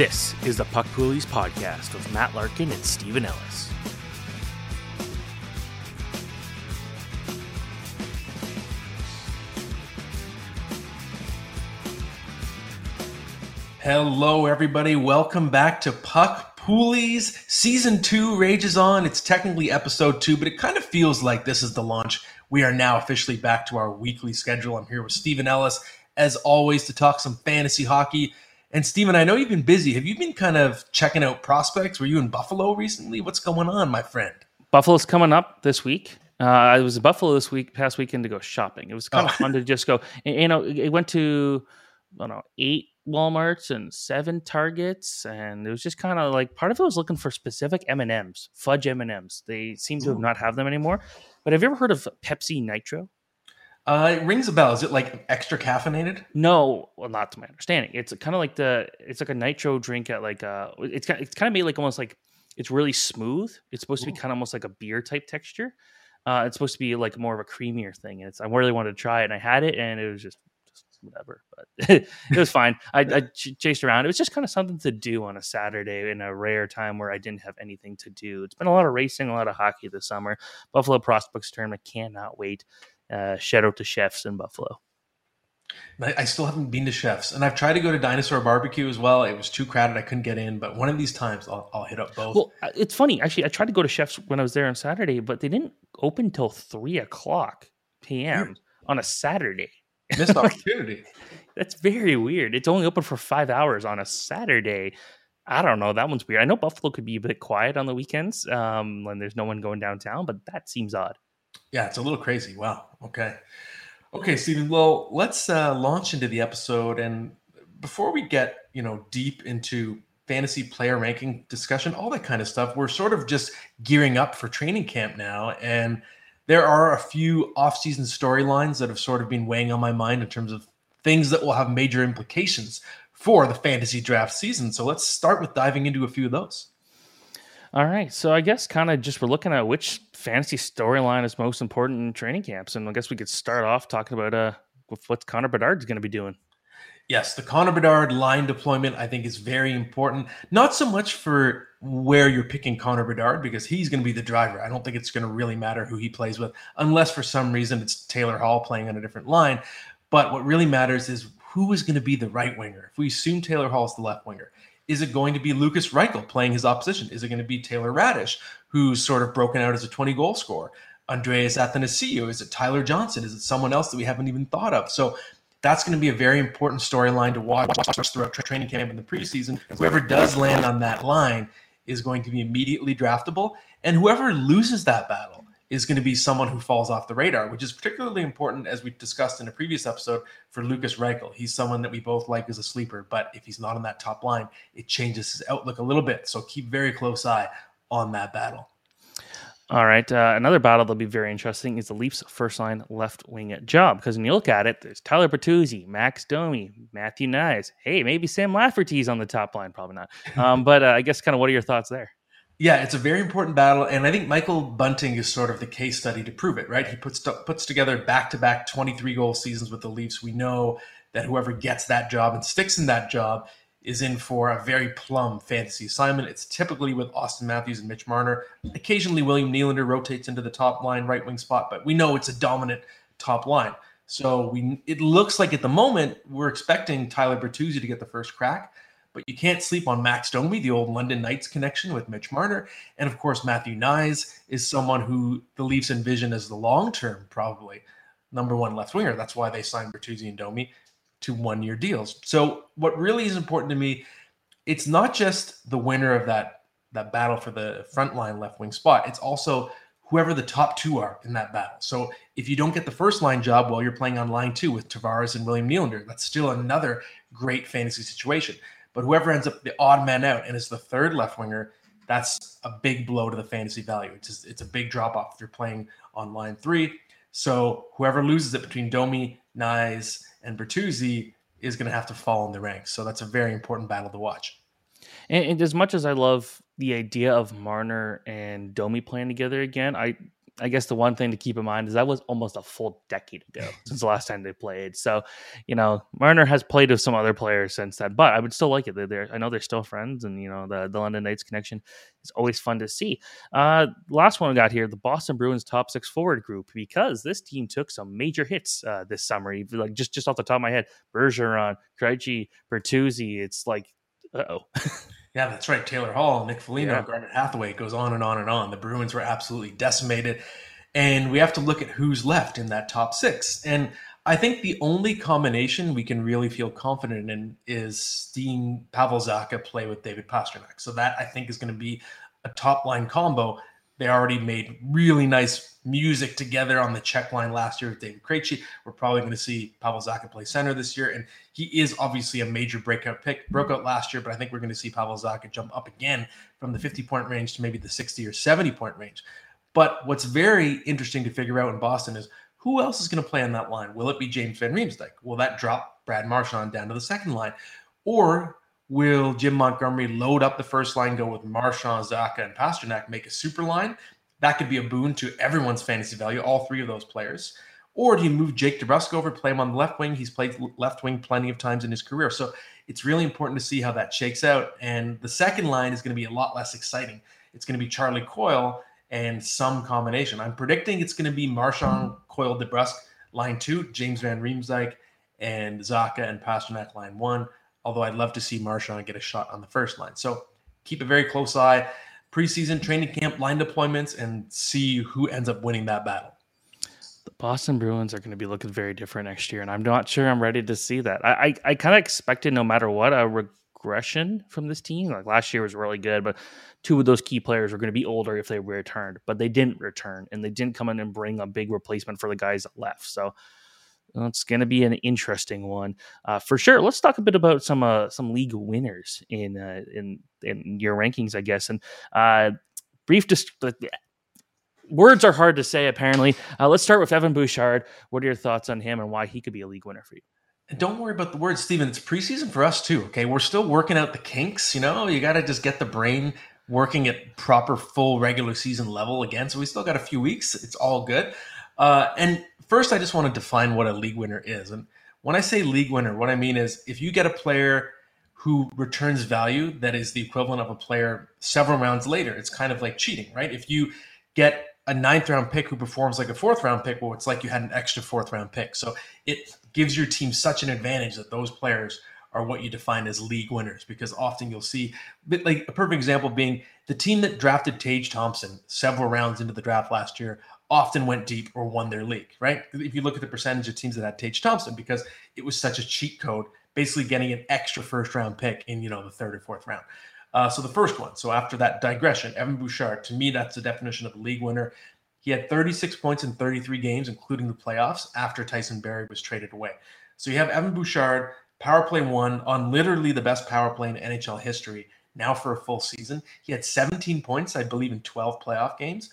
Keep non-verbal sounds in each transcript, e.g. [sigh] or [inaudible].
This is the Puck Poolies podcast with Matt Larkin and Steven Ellis. Hello, everybody. Welcome back to Puck Poolies. Season two rages on. It's technically episode two, but it kind of feels like this is the launch. We are now officially back to our weekly schedule. I'm here with Steven Ellis, as always, to talk some fantasy hockey. And Steven, I know you've been busy. Have you been kind of checking out prospects? Were you in Buffalo recently? What's going on, my friend? Buffalo's coming up this week. Uh, I was in Buffalo this week, past weekend to go shopping. It was kind Oh. of fun to just go. [laughs] You know, it went to I don't know eight WalMarts and seven Targets, and it was just kind of like part of it was looking for specific M and M's, fudge M and M's. They seem to have not have them anymore. But have you ever heard of Pepsi Nitro? Uh, it rings a bell. Is it like extra caffeinated? No, well, not to my understanding. It's kind of like the it's like a nitro drink at like uh it's kind it's kind of made like almost like it's really smooth. It's supposed to be kind of almost like a beer type texture. Uh, it's supposed to be like more of a creamier thing. And it's I really wanted to try it, and I had it, and it was just just whatever. But [laughs] it was fine. I, I ch- chased around. It was just kind of something to do on a Saturday in a rare time where I didn't have anything to do. It's been a lot of racing, a lot of hockey this summer. Buffalo Prospects tournament cannot wait. Uh, shout out to chefs in Buffalo. I, still haven't been to Chefs, and I've tried to go to Dinosaur Barbecue as well. It was too crowded; I couldn't get in. But one of these times, I'll, I'll hit up both. Well, uh, it's funny actually. I tried to go to Chefs when I was there on Saturday, but they didn't open till three o'clock p.m. on a Saturday. [laughs] Missed opportunity. [laughs] That's very weird. It's only open for five hours on a Saturday. I don't know. That one's weird. I know Buffalo could be a bit quiet on the weekends um, when there's no one going downtown, but that seems odd. Yeah, it's a little crazy. Wow. Okay. Okay, Steven. Well, let's uh, launch into the episode. And before we get, you know, deep into fantasy player ranking discussion, all that kind of stuff, we're sort of just gearing up for training camp now. And there are a few off-season storylines that have sort of been weighing on my mind in terms of things that will have major implications for the fantasy draft season. So let's start with diving into a few of those. All right. So I guess kind of just we're looking at which fantasy storyline is most important in training camps. And I guess we could start off talking about uh what Connor Bedard's going to be doing. Yes, the Connor Bedard line deployment I think is very important. Not so much for where you're picking Connor Bedard because he's going to be the driver. I don't think it's going to really matter who he plays with, unless for some reason it's Taylor Hall playing on a different line. But what really matters is who is going to be the right winger. If we assume Taylor Hall is the left winger, is it going to be Lukas Reichel playing his opposition? Is it going to be Taylor Raddysh, who's sort of broken out as a 20 goal scorer? Andreas Athanasiou? Is it Tyler Johnson? Is it someone else that we haven't even thought of? So that's going to be a very important storyline to watch throughout tra- training camp in the preseason. Whoever does land on that line is going to be immediately draftable, and whoever loses that battle is going to be someone who falls off the radar, which is particularly important, as we discussed in a previous episode, for Lukas Reichel. He's someone that we both like as a sleeper, but if he's not on that top line, it changes his outlook a little bit. So keep very close eye on that battle. All right. Uh, another battle that'll be very interesting is the Leafs' first line left wing job. Because when you look at it, there's Tyler Bertuzzi, Max Domi, Matthew Knies. Hey, maybe Sam Lafferty's on the top line. Probably not. Um, but uh, I guess kind of what are your thoughts there? Yeah, it's a very important battle, and I think Michael Bunting is sort of the case study to prove it. Right? He puts puts together back to back 23 goal seasons with the Leafs. We know that whoever gets that job and sticks in that job is in for a very plum fantasy assignment. It's typically with Auston Matthews and Mitch Marner. Occasionally, William Nylander rotates into the top line right wing spot, but we know it's a dominant top line. So we it looks like at the moment we're expecting Tyler Bertuzzi to get the first crack, but you can't sleep on Max Domi, the old London Knights connection with Mitch Marner, and of course Matthew Knies is someone who the Leafs envision as the long term probably number one left winger. That's why they signed Bertuzzi and Domi to one year deals. So what really is important to me, it's not just the winner of that that battle for the frontline left wing spot. It's also whoever the top two are in that battle. So if you don't get the first line job while you're playing on line two with Tavares and William Nylander, that's still another great fantasy situation. But whoever ends up the odd man out and is the third left winger, that's a big blow to the fantasy value. It's just, it's a big drop off if you're playing on line three. So whoever loses it between Domi, Knies, and Bertuzzi is going to have to fall in the ranks. So that's a very important battle to watch. And, and, as much as I love the idea of Marner and Domi playing together again, I I guess the one thing to keep in mind is that was almost a full decade ago [laughs] since the last time they played. So, you know, Marner has played with some other players since then, but I would still like it. They're, they're I know they're still friends, and you know, the the London Knights connection is always fun to see. Uh, last one we got here, the Boston Bruins top six forward group, because this team took some major hits uh, this summer. Like just just off the top of my head, Bergeron, Krejci, Bertuzzi. It's like, oh. [laughs] Yeah, that's right. Taylor Hall, Nick Foligno, yeah. Garnet Hathaway goes on and on and on. The Bruins were absolutely decimated. And we have to look at who's left in that top six. And I think the only combination we can really feel confident in is seeing Pavel Zacha play with David Pastrnak. So that I think is going to be a top line combo. They already made really nice music together on the check line last year with David Krejci. We're probably going to see Pavel Zacha play center this year, and he is obviously a major breakout pick. Broke out last year, but I think we're going to see Pavel Zacha jump up again from the 50 point range to maybe the 60 or 70 point range. But what's very interesting to figure out in Boston is who else is going to play on that line? Will it be James Van Riemsdyk? Will that drop Brad Marchand down to the second line? Or Will Jim Montgomery load up the first line, go with Marchand, Zacha, and Pastrnak, make a super line? That could be a boon to everyone's fantasy value, all three of those players. Or do you move Jake DeBrusk over, play him on the left wing? He's played left wing plenty of times in his career. So it's really important to see how that shakes out. And the second line is going to be a lot less exciting. It's going to be Charlie Coyle and some combination. I'm predicting it's going to be Marchand, Coyle, DeBrusk, line two, James Van Riemsdyk, and Zacha and Pastrnak, line one although I'd love to see Marchand get a shot on the first line. So keep a very close eye. Preseason training camp line deployments and see who ends up winning that battle. The Boston Bruins are going to be looking very different next year, and I'm not sure I'm ready to see that. I I, I kind of expected no matter what a regression from this team. Like last year was really good, but two of those key players were going to be older if they returned, but they didn't return, and they didn't come in and bring a big replacement for the guys that left. So it's going to be an interesting one uh, for sure. Let's talk a bit about some uh, some league winners in uh, in in your rankings, I guess. And uh, brief, just words are hard to say. Apparently, uh, let's start with Evan Bouchard. What are your thoughts on him and why he could be a league winner for you? Don't worry about the words, Steven. It's preseason for us too. Okay, we're still working out the kinks. You know, you got to just get the brain working at proper full regular season level again. So we still got a few weeks. It's all good. Uh, and first, I just want to define what a league winner is. And when I say league winner, what I mean is if you get a player who returns value that is the equivalent of a player several rounds later, it's kind of like cheating, right? If you get a ninth round pick who performs like a fourth round pick, well, it's like you had an extra fourth round pick. So it gives your team such an advantage that those players are what you define as league winners because often you'll see like a perfect example being the team that drafted Tage Thompson several rounds into the draft last year often went deep or won their league, right? If you look at the percentage of teams that had Tage Thompson, because it was such a cheat code, basically getting an extra first round pick in, you know, the third or fourth round. Uh, so the first one. So after that digression, Evan Bouchard, to me, that's the definition of a league winner. He had 36 points in 33 games, including the playoffs, after Tyson Barrie was traded away. So you have Evan Bouchard, power play one on literally the best power play in NHL history, now for a full season. He had 17 points, I believe, in 12 playoff games.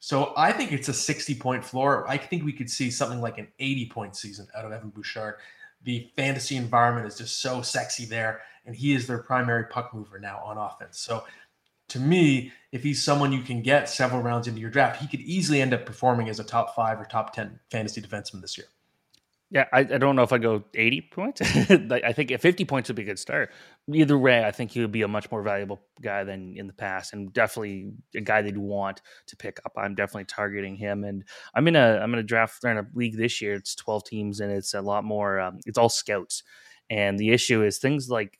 So I think it's a 60 point floor. I think we could see something like an 80 point season out of Evan Bouchard. The fantasy environment is just so sexy there, and he is their primary puck mover now on offense. So to me, if he's someone you can get several rounds into your draft, he could easily end up performing as a top five or top 10 fantasy defenseman this year. Yeah, I, I don't know if I go 80 points. [laughs] I think 50 points would be a good start. Either way, I think he would be a much more valuable guy than in the past, and definitely a guy they'd want to pick up. I'm definitely targeting him, and I'm in a I'm in a draft in a league this year. It's 12 teams, and it's a lot more. Um, it's all scouts, and the issue is things like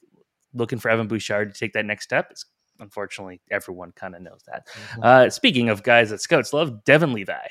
looking for Evan Bouchard to take that next step. It's unfortunately everyone kind of knows that. Mm-hmm. Uh, speaking of guys that scouts love, Devon Levi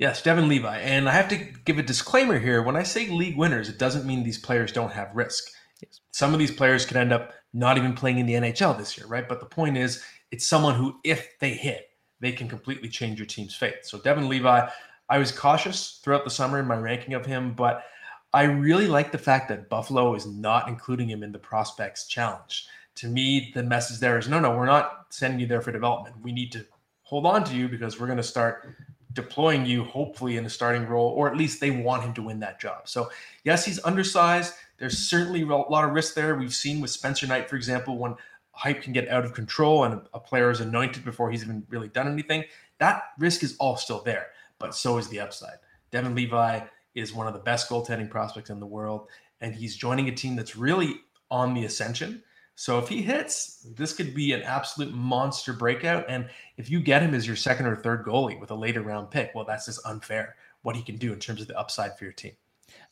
Yes, Devon Levi. And I have to give a disclaimer here. When I say league winners, it doesn't mean these players don't have risk. Yes. Some of these players could end up not even playing in the NHL this year, right? But the point is, it's someone who, if they hit, they can completely change your team's fate. So Devon Levi, I was cautious throughout the summer in my ranking of him, but I really like the fact that Buffalo is not including him in the prospects challenge. To me, the message there is no, no, we're not sending you there for development. We need to hold on to you because we're going to start deploying you hopefully in a starting role, or at least they want him to win that job. So, yes, he's undersized. There's certainly a lot of risk there. We've seen with Spencer Knight, for example, when hype can get out of control and a player is anointed before he's even really done anything. That risk is all still there, but so is the upside. Devon Levi is one of the best goaltending prospects in the world, and he's joining a team that's really on the ascension. So if he hits, this could be an absolute monster breakout. And if you get him as your second or third goalie with a later round pick, well, that's just unfair what he can do in terms of the upside for your team.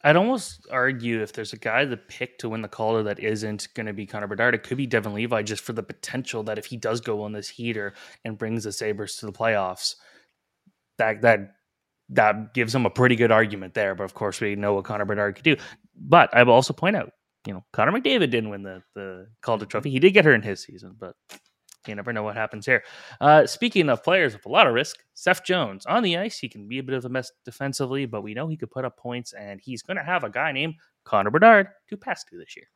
I'd almost argue if there's a guy to pick to win the Calder that isn't going to be Connor Bedard, it could be Devon Levi just for the potential that if he does go on this heater and brings the Sabres to the playoffs, that that that gives him a pretty good argument there. But of course, we know what Connor Bedard could do. But I will also point out you know, Connor McDavid didn't win the the Calder Trophy. He did get her in his season, but you never know what happens here. Uh, speaking of players with a lot of risk, Seth Jones on the ice, he can be a bit of a mess defensively, but we know he could put up points, and he's going to have a guy named Connor Bedard to pass to this year.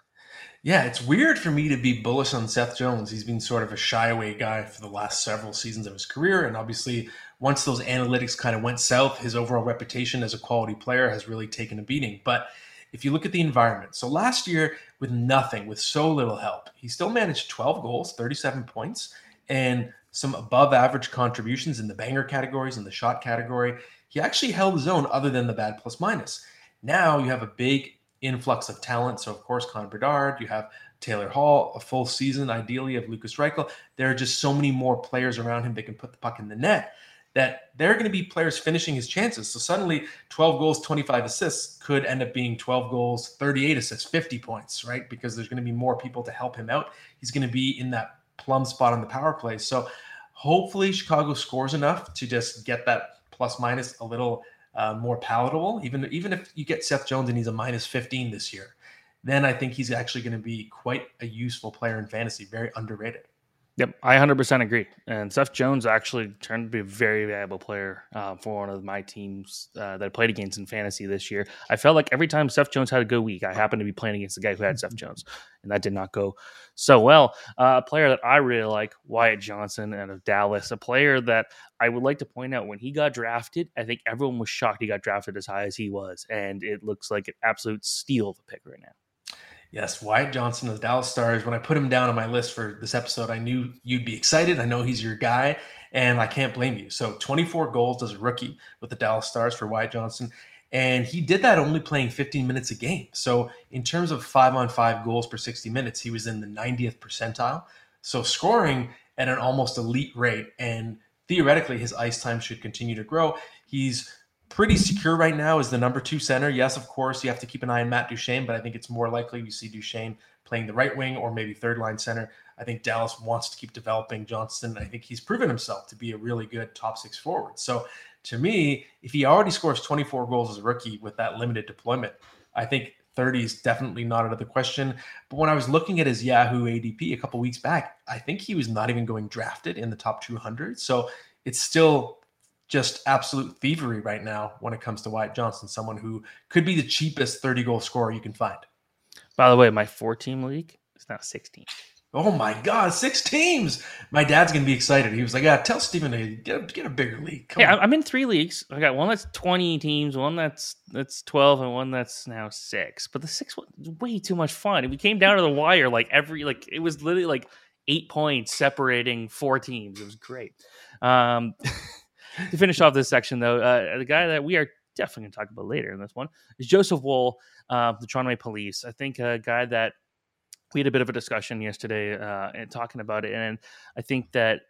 Yeah, it's weird for me to be bullish on Seth Jones. He's been sort of a shy away guy for the last several seasons of his career. And obviously, once those analytics kind of went south, his overall reputation as a quality player has really taken a beating. But if you look at the environment, so last year with nothing, with so little help, he still managed 12 goals, 37 points, and some above average contributions in the banger categories and the shot category. He actually held his own other than the bad plus minus. Now you have a big influx of talent. So, of course, Connor Bedard, you have Taylor Hall, a full season ideally of Lukas Reichel. There are just so many more players around him that can put the puck in the net that there are going to be players finishing his chances. So suddenly 12 goals, 25 assists could end up being 12 goals, 38 assists, 50 points, right? Because there's going to be more people to help him out. He's going to be in that plum spot on the power play. So hopefully Chicago scores enough to just get that plus minus a little uh, more palatable. Even even if you get Seth Jones and he's a minus 15 this year, then I think he's actually going to be quite a useful player in fantasy, very underrated. Yep, I 100% agree. And Seth Jones actually turned to be a very valuable player uh, for one of my teams uh, that I played against in fantasy this year. I felt like every time Seth Jones had a good week, I happened to be playing against the guy who had Seth Jones, and that did not go so well. Uh, a player that I really like, Wyatt Johnston out of Dallas, a player that I would like to point out when he got drafted, I think everyone was shocked he got drafted as high as he was, and it looks like an absolute steal of a pick right now. Yes, Wyatt Johnston of the Dallas Stars. When I put him down on my list for this episode, I knew you'd be excited. I know he's your guy, and I can't blame you. So 24 goals as a rookie with the Dallas Stars for Wyatt Johnston. And he did that only playing 15 minutes a game. So in terms of five on five goals per 60 minutes, he was in the 90th percentile. So scoring at an almost elite rate. And theoretically, his ice time should continue to grow. He's pretty secure right now as the number two center. Yes, of course, you have to keep an eye on Matt Duchene, but I think it's more likely we see Duchene playing the right wing or maybe third line center. I think Dallas wants to keep developing Johnston. I think he's proven himself to be a really good top six forward. So to me, if he already scores 24 goals as a rookie with that limited deployment, I think 30 is definitely not out of the question. But when I was looking at his Yahoo ADP a couple weeks back, I think he was not even going drafted in the top 200. So it's still just absolute thievery right now when it comes to Wyatt Johnston, someone who could be the cheapest 30 goal scorer you can find. By the way, my four team league is now 16. Oh my God, six teams! My dad's gonna be excited. He was like, "Yeah, tell Steven to get, get a bigger league." Come yeah, on. I'm in three leagues. I got one that's 20 teams, one that's that's 12, and one that's now six. But the six was way too much fun. We came down to the wire like every like it was literally like eight points separating four teams. It was great. Um, [laughs] to finish off this section, though, uh, the guy that we are definitely going to talk about later in this one is Joseph Woll, uh, the Toronto Police. I think a guy that we had a bit of a discussion yesterday uh, and talking about it, and I think that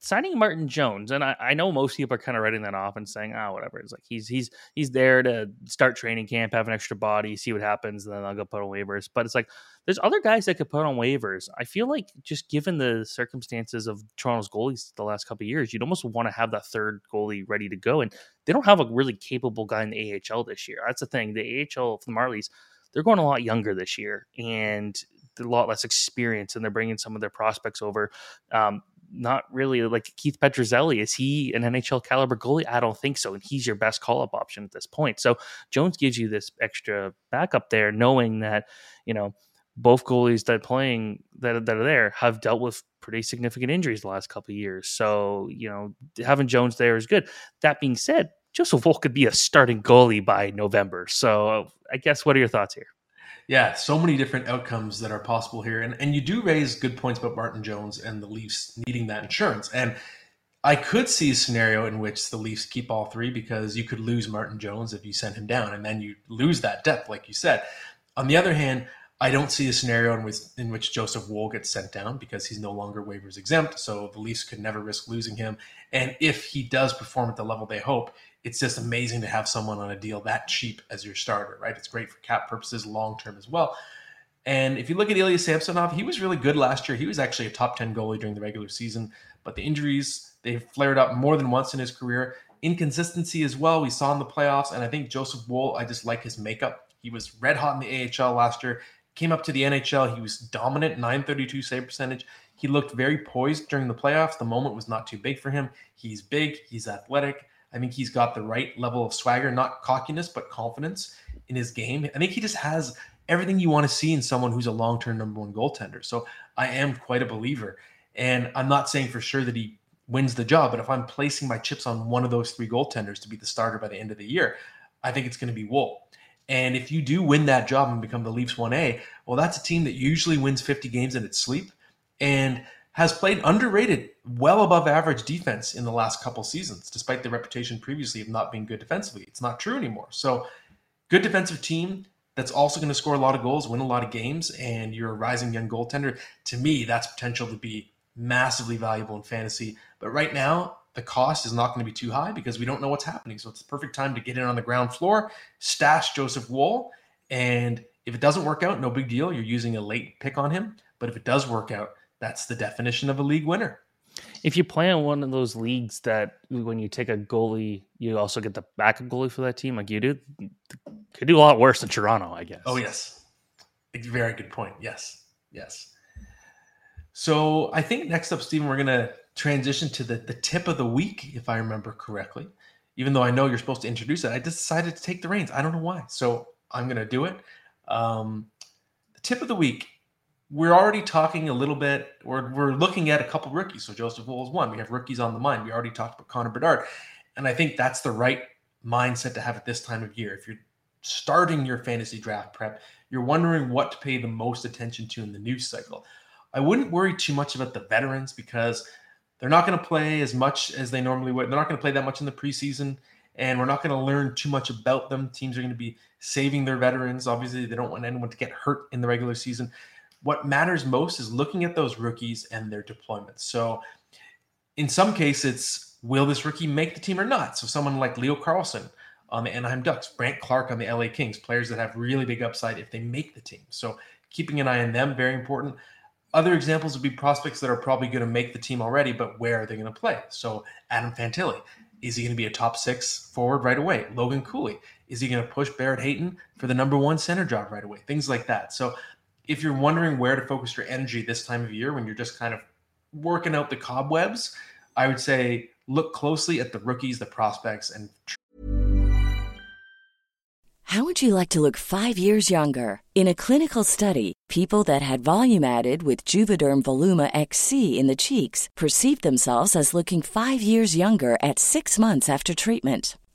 signing Martin Jones, and I, I, know most people are kind of writing that off and saying, "Oh, whatever." It's like he's he's he's there to start training camp, have an extra body, see what happens, and then I'll go put on waivers. But it's like there's other guys that could put on waivers. I feel like just given the circumstances of Toronto's goalies the last couple of years, you'd almost want to have that third goalie ready to go, and they don't have a really capable guy in the AHL this year. That's the thing. The AHL for the Marlies. They're going a lot younger this year, and a lot less experience, and they're bringing some of their prospects over. Um, not really like Keith Petruzzelli. Is he an NHL caliber goalie? I don't think so. And he's your best call up option at this point. So Jones gives you this extra backup there, knowing that, you know, both goalies that playing that, that are there have dealt with pretty significant injuries the last couple years. So, you know, having Jones there is good. That being said, Joseph Woll could be a starting goalie by November. So I guess what are your thoughts here? Yeah, so many different outcomes that are possible here. And and you do raise good points about Martin Jones and the Leafs needing that insurance. And I could see a scenario in which the Leafs keep all three because you could lose Martin Jones if you send him down and then you lose that depth, like you said. On the other hand, I don't see a scenario in which in which Joseph Woll gets sent down because he's no longer waivers exempt. So the Leafs could never risk losing him. And if he does perform at the level they hope, it's just amazing to have someone on a deal that cheap as your starter, right? It's great for cap purposes long term as well. And if you look at Ilya Samsonov, he was really good last year. He was actually a top 10 goalie during the regular season, but the injuries, they flared up more than once in his career. Inconsistency as well, we saw in the playoffs. And I think Joseph Woll, I just like his makeup. He was red hot in the AHL last year, came up to the NHL. He was dominant, 932 save percentage. He looked very poised during the playoffs. The moment was not too big for him. He's big, he's athletic. I think he's got the right level of swagger, not cockiness, but confidence in his game. I think he just has everything you want to see in someone who's a long term number one goaltender. So I am quite a believer. And I'm not saying for sure that he wins the job, but if I'm placing my chips on one of those three goaltenders to be the starter by the end of the year, I think it's going to be Woll. And if you do win that job and become the Leafs 1A, well, that's a team that usually wins 50 games in its sleep. And has played underrated, well above average defense in the last couple seasons, despite the reputation previously of not being good defensively. It's not true anymore. So, good defensive team that's also going to score a lot of goals, win a lot of games, and you're a rising young goaltender. To me, that's potential to be massively valuable in fantasy. But right now, the cost is not going to be too high because we don't know what's happening. So it's the perfect time to get in on the ground floor, stash Joseph Woll, and if it doesn't work out, no big deal. You're using a late pick on him. But if it does work out, that's the definition of a league winner. If you play on one of those leagues that when you take a goalie, you also get the backup goalie for that team, like you do, could do a lot worse than Toronto, I guess. Oh yes, very good point. Yes, yes. So I think next up, Steven, we're gonna transition to the the tip of the week, if I remember correctly. Even though I know you're supposed to introduce it, I just decided to take the reins. I don't know why, so I'm gonna do it. Um, the tip of the week we're already talking a little bit, we're, we're looking at a couple rookies. So Joseph Woll is one. We have rookies on the mind. We already talked about Connor Bedard. And I think that's the right mindset to have at this time of year. If you're starting your fantasy draft prep, you're wondering what to pay the most attention to in the news cycle. I wouldn't worry too much about the veterans because they're not going to play as much as they normally would. They're not going to play that much in the preseason, and we're not going to learn too much about them. Teams are going to be saving their veterans. Obviously, they don't want anyone to get hurt in the regular season what matters most is looking at those rookies and their deployments. So, in some cases, it's will this rookie make the team or not? So, someone like Leo Carlsson on the Anaheim Ducks, Brandt Clarke on the LA Kings, players that have really big upside if they make the team. So, keeping an eye on them, very important. Other examples would be prospects that are probably going to make the team already, but where are they going to play? So, Adam Fantilli, is he going to be a top six forward right away? Logan Cooley, is he going to push Barrett Hayton for the number one center job right away? Things like that. So if you're wondering where to focus your energy this time of year when you're just kind of working out the cobwebs, I would say look closely at the rookies, the prospects, and How would you like to look five years younger? In a clinical study, people that had volume added with Juvederm Voluma XC in the cheeks perceived themselves as looking five years younger at six months after treatment.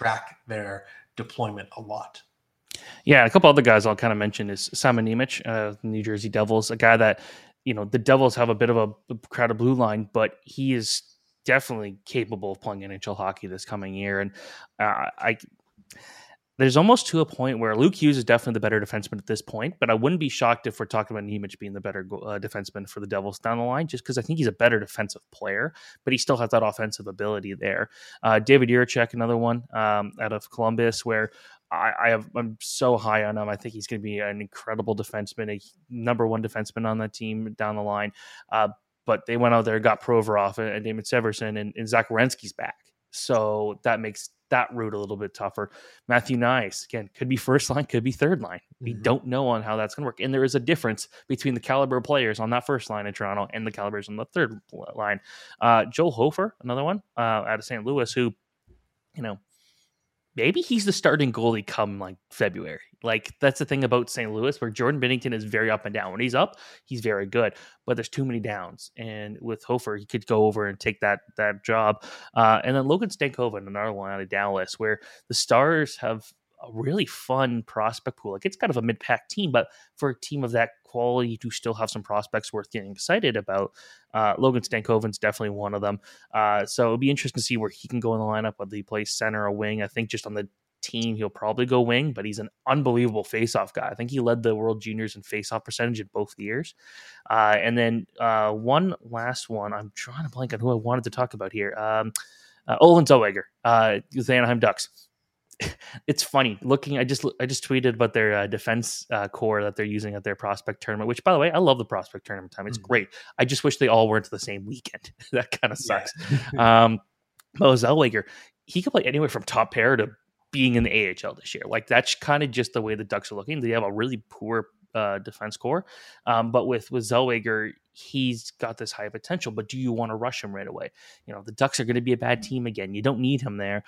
Track their deployment a lot. Yeah, a couple other guys I'll kind of mention is Simon Nemec, uh, New Jersey Devils, a guy that you know the Devils have a bit of a, a crowded blue line, but he is definitely capable of playing NHL hockey this coming year. And uh, I, there's almost to a point where Luke Hughes is definitely the better defenseman at this point, but I wouldn't be shocked if we're talking about Nemec being the better uh, defenseman for the Devils down the line, just because I think he's a better defensive player, but he still has that offensive ability there. Uh, David Jiricek, another one um, out of Columbus, where I, I have I'm so high on him. I think he's going to be an incredible defenseman, a number one defenseman on that team down the line. Uh, but they went out there, got Provorov and, and Damon Severson, and, and Zach back. So that makes that route a little bit tougher. Matthew Knies, again, could be first line, could be third line. We Mhm. don't know on how that's going to work. And there is a difference between the caliber of players on that first line in Toronto and the calibers on the third line. Uh, Joel Hofer, another one uh, out of St. Louis, who, you know, maybe he's the starting goalie come like February. Like that's the thing about St. Louis, where Jordan Binnington is very up and down. When he's up, he's very good, but there's too many downs. And with Hofer, he could go over and take that that job. Uh, and then Logan Stankoven, another one out of Dallas, where the Stars have a really fun prospect pool. Like it's kind of a mid-pack team, but for a team of that quality to still have some prospects worth getting excited about, uh, Logan Stankoven's definitely one of them. Uh, so it'll be interesting to see where he can go in the lineup, whether he plays center or wing. I think just on the team, he'll probably go wing, but he's an unbelievable face-off guy. I think he led the World Juniors in face-off percentage in both years. Uh, and then uh, one last one, I'm trying to blank on who I wanted to talk about here. Um, uh, Olen Zellweger, uh, with the Anaheim Ducks [laughs] it's funny looking. I just I just tweeted about their uh, defense uh, core that they're using at their prospect tournament. Which, by the way, I love the prospect tournament time. It's Mhm. great. I just wish they all weren't the same weekend. [laughs] that kind of sucks. [laughs] um, Mo Zellweger, he could play anywhere from top pair to being in the AHL this year. Like that's kind of just the way the Ducks are looking. They have a really poor uh, defense core, um, but with with Zellweger, he's got this high potential. But do you want to rush him right away? You know, the Ducks are going to be a bad team again. You don't need him there,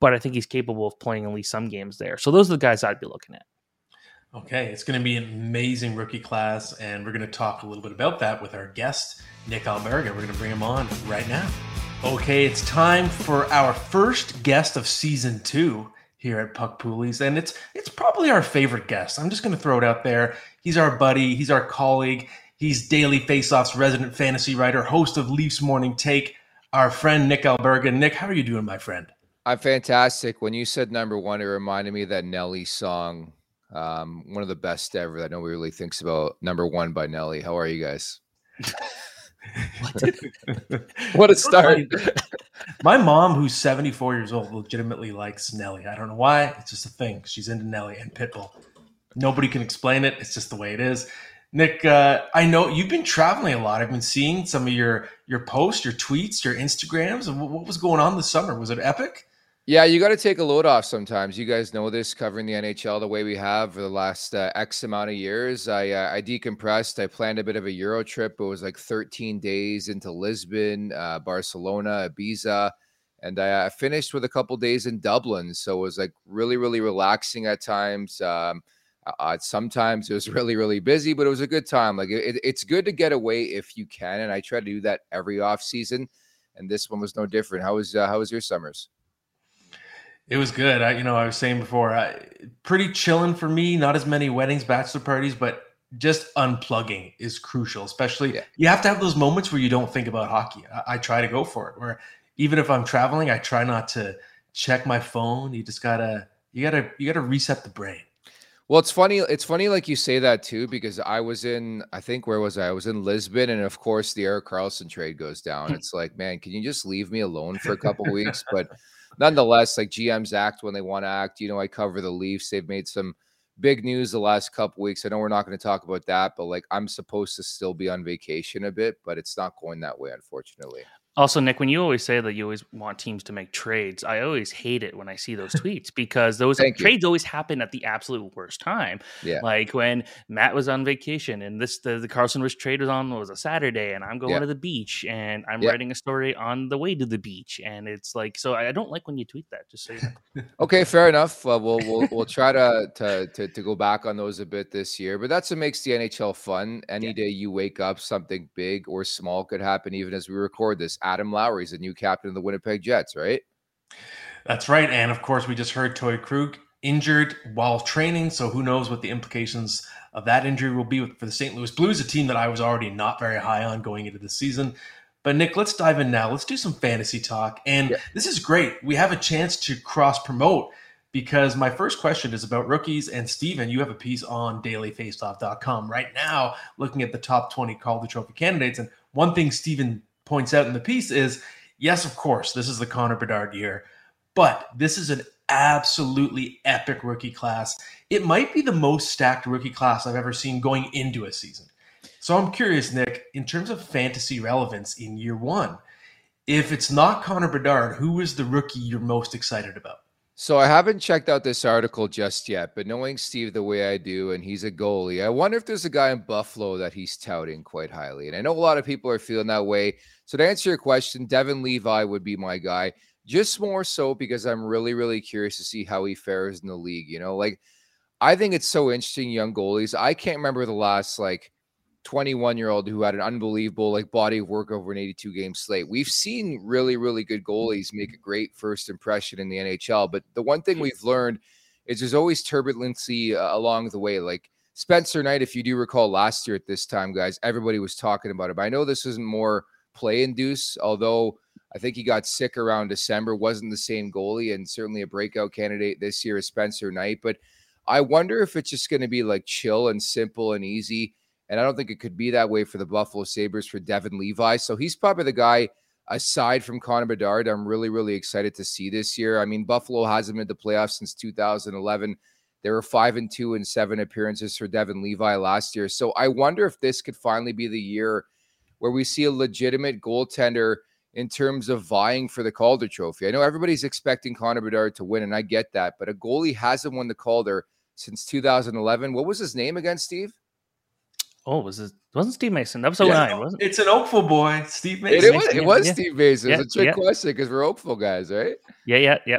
but I think he's capable of playing at least some games there. So those are the guys I'd be looking at. Okay, it's going to be an amazing rookie class, and we're going to talk a little bit about that with our guest, Nick Alberga. We're going to bring him on right now. Okay, it's time for our first guest of season two here at Puck Poolies, and it's it's probably our favorite guest. I'm just going to throw it out there. He's our buddy. He's our colleague. He's Daily Faceoff's resident fantasy writer, host of Leafs Morning Take. Our friend Nick Alberga. Nick, how are you doing, my friend? I'm fantastic. When you said number one, it reminded me of that Nelly song, um, one of the best ever that nobody really thinks about. Number one by Nelly. How are you guys? [laughs] what a start. My mom, who's 74 years old, legitimately likes Nelly. I don't know why. It's just a thing. She's into Nelly and Pitbull. Nobody can explain it. It's just the way it is. Nick, uh, I know you've been traveling a lot. I've been seeing some of your your posts, your tweets, your Instagrams. What was going on this summer? Was it epic? Yeah, you got to take a load off sometimes. You guys know this, covering the NHL the way we have for the last uh, X amount of years. I uh, I decompressed. I planned a bit of a Euro trip. It was like 13 days into Lisbon, uh, Barcelona, Ibiza, and I finished with a couple days in Dublin. So it was like really, really relaxing at times. Um, uh, sometimes it was [laughs] really, really busy, but it was a good time. Like it, it's good to get away if you can, and I try to do that every off season. And this one was no different. How was uh, how was your summers? It was good. I, you know, I was saying before, I, pretty chilling for me. Not as many weddings, bachelor parties, but just unplugging is crucial. Especially, yeah. you have to have those moments where you don't think about hockey. I, I, try to go for it. Where even if I'm traveling, I try not to check my phone. You just gotta, you gotta, you gotta reset the brain. Well, it's funny. It's funny, like you say that too, because I was in, I think, where was I? I was in Lisbon, and of course, the Erik Karlsson trade goes down. [laughs] It's like, man, can you just leave me alone for a couple [laughs] weeks? But nonetheless, like GMs act when they want to act. You know, I cover the Leafs. They've made some big news the last couple weeks. I know we're not going to talk about that, but like I'm supposed to still be on vacation a bit, but it's not going that way, unfortunately. Also, Nick, when you always say that you always want teams to make trades, I always hate it when I see those [laughs] tweets because those trades always happen at the absolute worst time. Yeah. Like when Matt was on vacation and this the, the Karlsson Rich trade was on was a Saturday and I'm going yeah. to the beach and I'm yeah. writing a story on the way to the beach. And it's like so I don't like when you tweet that, just so you know. [laughs] okay, fair enough. Uh, we'll we'll we'll try to, to to to go back on those a bit this year. But that's what makes the NHL fun. Any yeah. day you wake up, something big or small could happen, even as we record this. Adam Lowry's the new captain of the Winnipeg Jets, right? That's right. And of course, we just heard Torey Krug injured while training. So who knows what the implications of that injury will be for the St. Louis Blues, a team that I was already not very high on going into the season. But Nick, let's dive in now. Let's do some fantasy talk. And yeah. this is great. We have a chance to cross promote because my first question is about rookies. And Steven, you have a piece on dailyfaceoff.com right now looking at the top 20 Calder Trophy candidates. And one thing Steven points out in the piece is yes, of course, this is the Connor Bedard year, but this is an absolutely epic rookie class. It might be the most stacked rookie class I've ever seen going into a season. So I'm curious, Nick, in terms of fantasy relevance in year one, if it's not Connor Bedard, who is the rookie you're most excited about? So I haven't checked out this article just yet, but knowing Steve the way I do, and he's a goalie, I wonder if there's a guy in Buffalo that he's touting quite highly. And I know a lot of people are feeling that way. So to answer your question, Devon Levi would be my guy, just more so because I'm really, really curious to see how he fares in the league. You know, like I think it's so interesting, young goalies. I can't remember the last like 21 year old who had an unbelievable like body of work over an 82 game slate. We've seen really, really good goalies make a great first impression in the NHL. But the one thing we've learned is there's always turbulency uh, along the way. Like Spencer Knight, if you do recall last year at this time, guys, everybody was talking about it. I know this isn't more play induced, although I think he got sick around December, wasn't the same goalie, and certainly a breakout candidate this year is Spencer Knight. But I wonder if it's just going to be like chill and simple and easy and I don't think it could be that way for the Buffalo Sabres for Devon Levi. So he's probably the guy, aside from Connor Bedard, I'm really, really excited to see this year. I mean, Buffalo hasn't made the playoffs since 2011. There were five and two and seven appearances for Devon Levi last year. So I wonder if this could finally be the year where we see a legitimate goaltender in terms of vying for the Calder Trophy. I know everybody's expecting Connor Bedard to win, and I get that, but a goalie hasn't won the Calder since 2011. What was his name again, Steve? Oh, was it wasn't Steve Mason? That was 09, yeah, wasn't it? It's an Oakville boy, Steve Mason. It, it was, it was yeah. Steve Mason. Yeah, it's a trick question because we're Oakville guys, right? Yeah, yeah, yeah.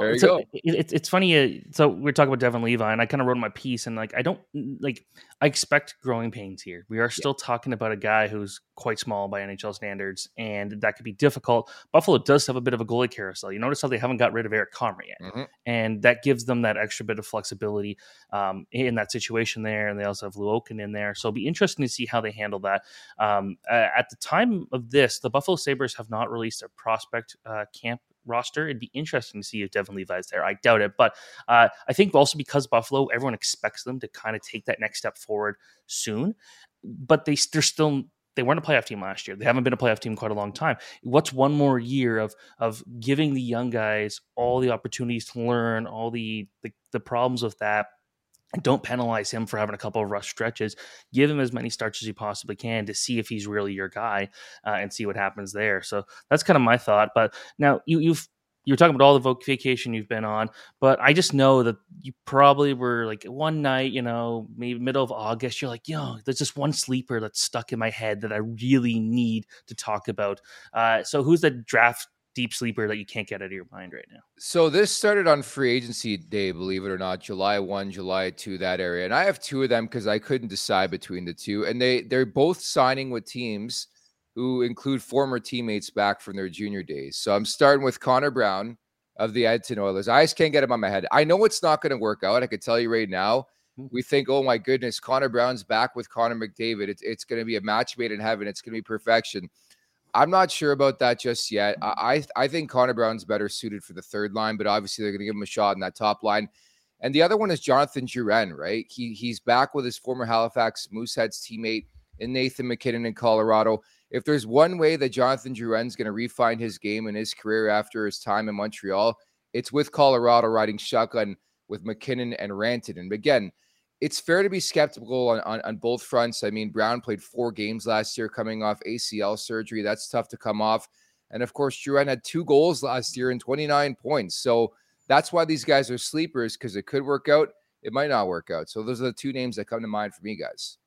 Well, so it's it's funny. Uh, so we're talking about Devon Levi, and I kind of wrote my piece, and like I don't like I expect growing pains here. We are still yeah. talking about a guy who's quite small by NHL standards, and that could be difficult. Buffalo does have a bit of a goalie carousel. You notice how they haven't got rid of Eric Comrie yet, mm-hmm. and that gives them that extra bit of flexibility um, in that situation there. And they also have Luukkonen in there, so it'll be interesting to see how they handle that. Um, uh, at the time of this, the Buffalo Sabres have not released a prospect uh, camp roster. It'd be interesting to see if Devon Levi's there. I doubt it, but uh, I think also because Buffalo, everyone expects them to kind of take that next step forward soon, but they they're still they weren't a playoff team last year. They haven't been a playoff team quite a long time. What's one more year of of giving the young guys all the opportunities to learn, all the the, the problems with that, don't penalize him for having a couple of rough stretches. Give him as many starts as you possibly can to see if he's really your guy uh, and see what happens there. So that's kind of my thought. But now you, you've you're talking about all the vacation you've been on, but I just know that you probably were like one night, you know, maybe middle of August, you're like, yo, there's just one sleeper that's stuck in my head that I really need to talk about. Uh, so who's the draft deep sleeper that you can't get out of your mind right now? So this started on free agency day, believe it or not, July 1, July 2, that area. And I have two of them because I couldn't decide between the two. And they they're both signing with teams who include former teammates back from their junior days. So I'm starting with Connor Brown of the Edmonton Oilers. I just can't get him on my head. I know it's not going to work out. I can tell you right now. Hmm. We think, oh my goodness, Connor Brown's back with Connor McDavid. It's, it's going to be a match made in heaven. It's going to be perfection. I'm not sure about that just yet. Mm-hmm. I I think Connor Brown's better suited for the third line, but obviously they're going to give him a shot in that top line. And the other one is Jonathan Drouin, right? He he's back with his former Halifax Mooseheads teammate in Nathan MacKinnon in Colorado. If there's one way that Jonathan Drouin's going to refine his game and his career after his time in Montreal, it's with Colorado riding shotgun with MacKinnon and Rantanen. And again, it's fair to be skeptical on, on, on, both fronts. I mean, Brown played four games last year coming off ACL surgery. That's tough to come off. And of course, Drouin had two goals last year and 29 points. So that's why these guys are sleepers because it could work out. It might not work out. So those are the two names that come to mind for me, guys.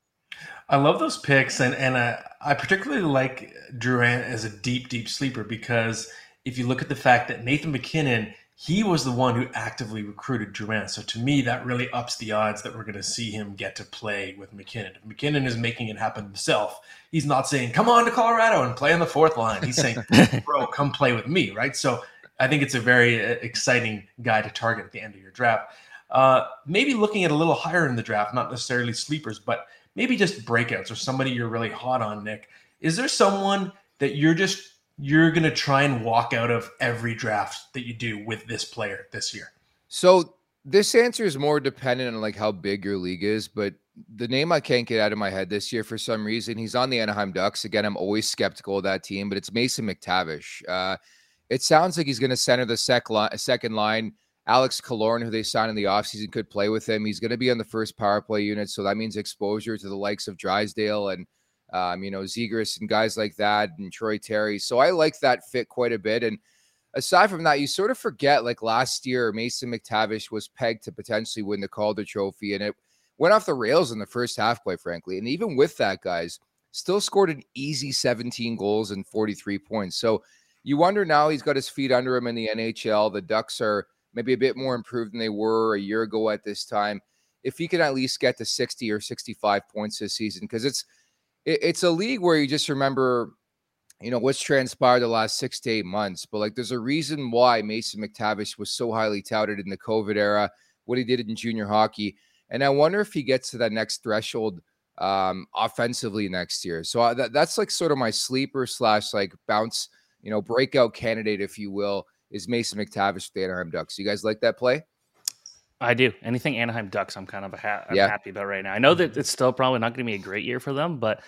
I love those picks, and and uh, I particularly like Drouin as a deep, deep sleeper because if you look at the fact that Nathan MacKinnon he was the one who actively recruited Drouin. So to me, that really ups the odds that we're going to see him get to play with MacKinnon. If MacKinnon is making it happen himself. He's not saying, come on to Colorado and play on the fourth line. He's saying, [laughs] bro, come play with me, right? So I think it's a very uh, exciting guy to target at the end of your draft. Uh, maybe looking at a little higher in the draft, not necessarily sleepers, but maybe just breakouts or somebody you're really hot on, Nick. Is there someone that you're just you're going to try and walk out of every draft that you do with this player this year? So this answer is more dependent on like how big your league is, but the name I can't get out of my head this year for some reason, he's on the Anaheim Ducks. Again, I'm always skeptical of that team, but it's Mason McTavish. Uh, it sounds like he's going to center the sec li- second line. Alex Killorn, who they signed in the offseason, could play with him. He's going to be on the first power play unit, so that means exposure to the likes of Drysdale and um, you know, Zegras and guys like that, and Troy Terry. So I like that fit quite a bit. And aside from that, you sort of forget like last year, Mason McTavish was pegged to potentially win the Calder Trophy, and it went off the rails in the first half, quite frankly. And even with that, guys, still scored an easy 17 goals and 43 points. So you wonder now he's got his feet under him in the NHL. The Ducks are maybe a bit more improved than they were a year ago at this time. If he can at least get to 60 or 65 points this season, because it's it, it's a league where you just remember, you know, what's transpired the last six to eight months. But like, there's a reason why Mason McTavish was so highly touted in the COVID era, what he did in junior hockey. And I wonder if he gets to that next threshold um, offensively next year. So uh, that, that's like sort of my sleeper slash like bounce, you know, breakout candidate, if you will, is Mason McTavish the Anaheim Ducks. You guys like that play? I do. Anything Anaheim Ducks, I'm kind of ha- I'm yeah. happy about right now. I know that it's still probably not going to be a great year for them, but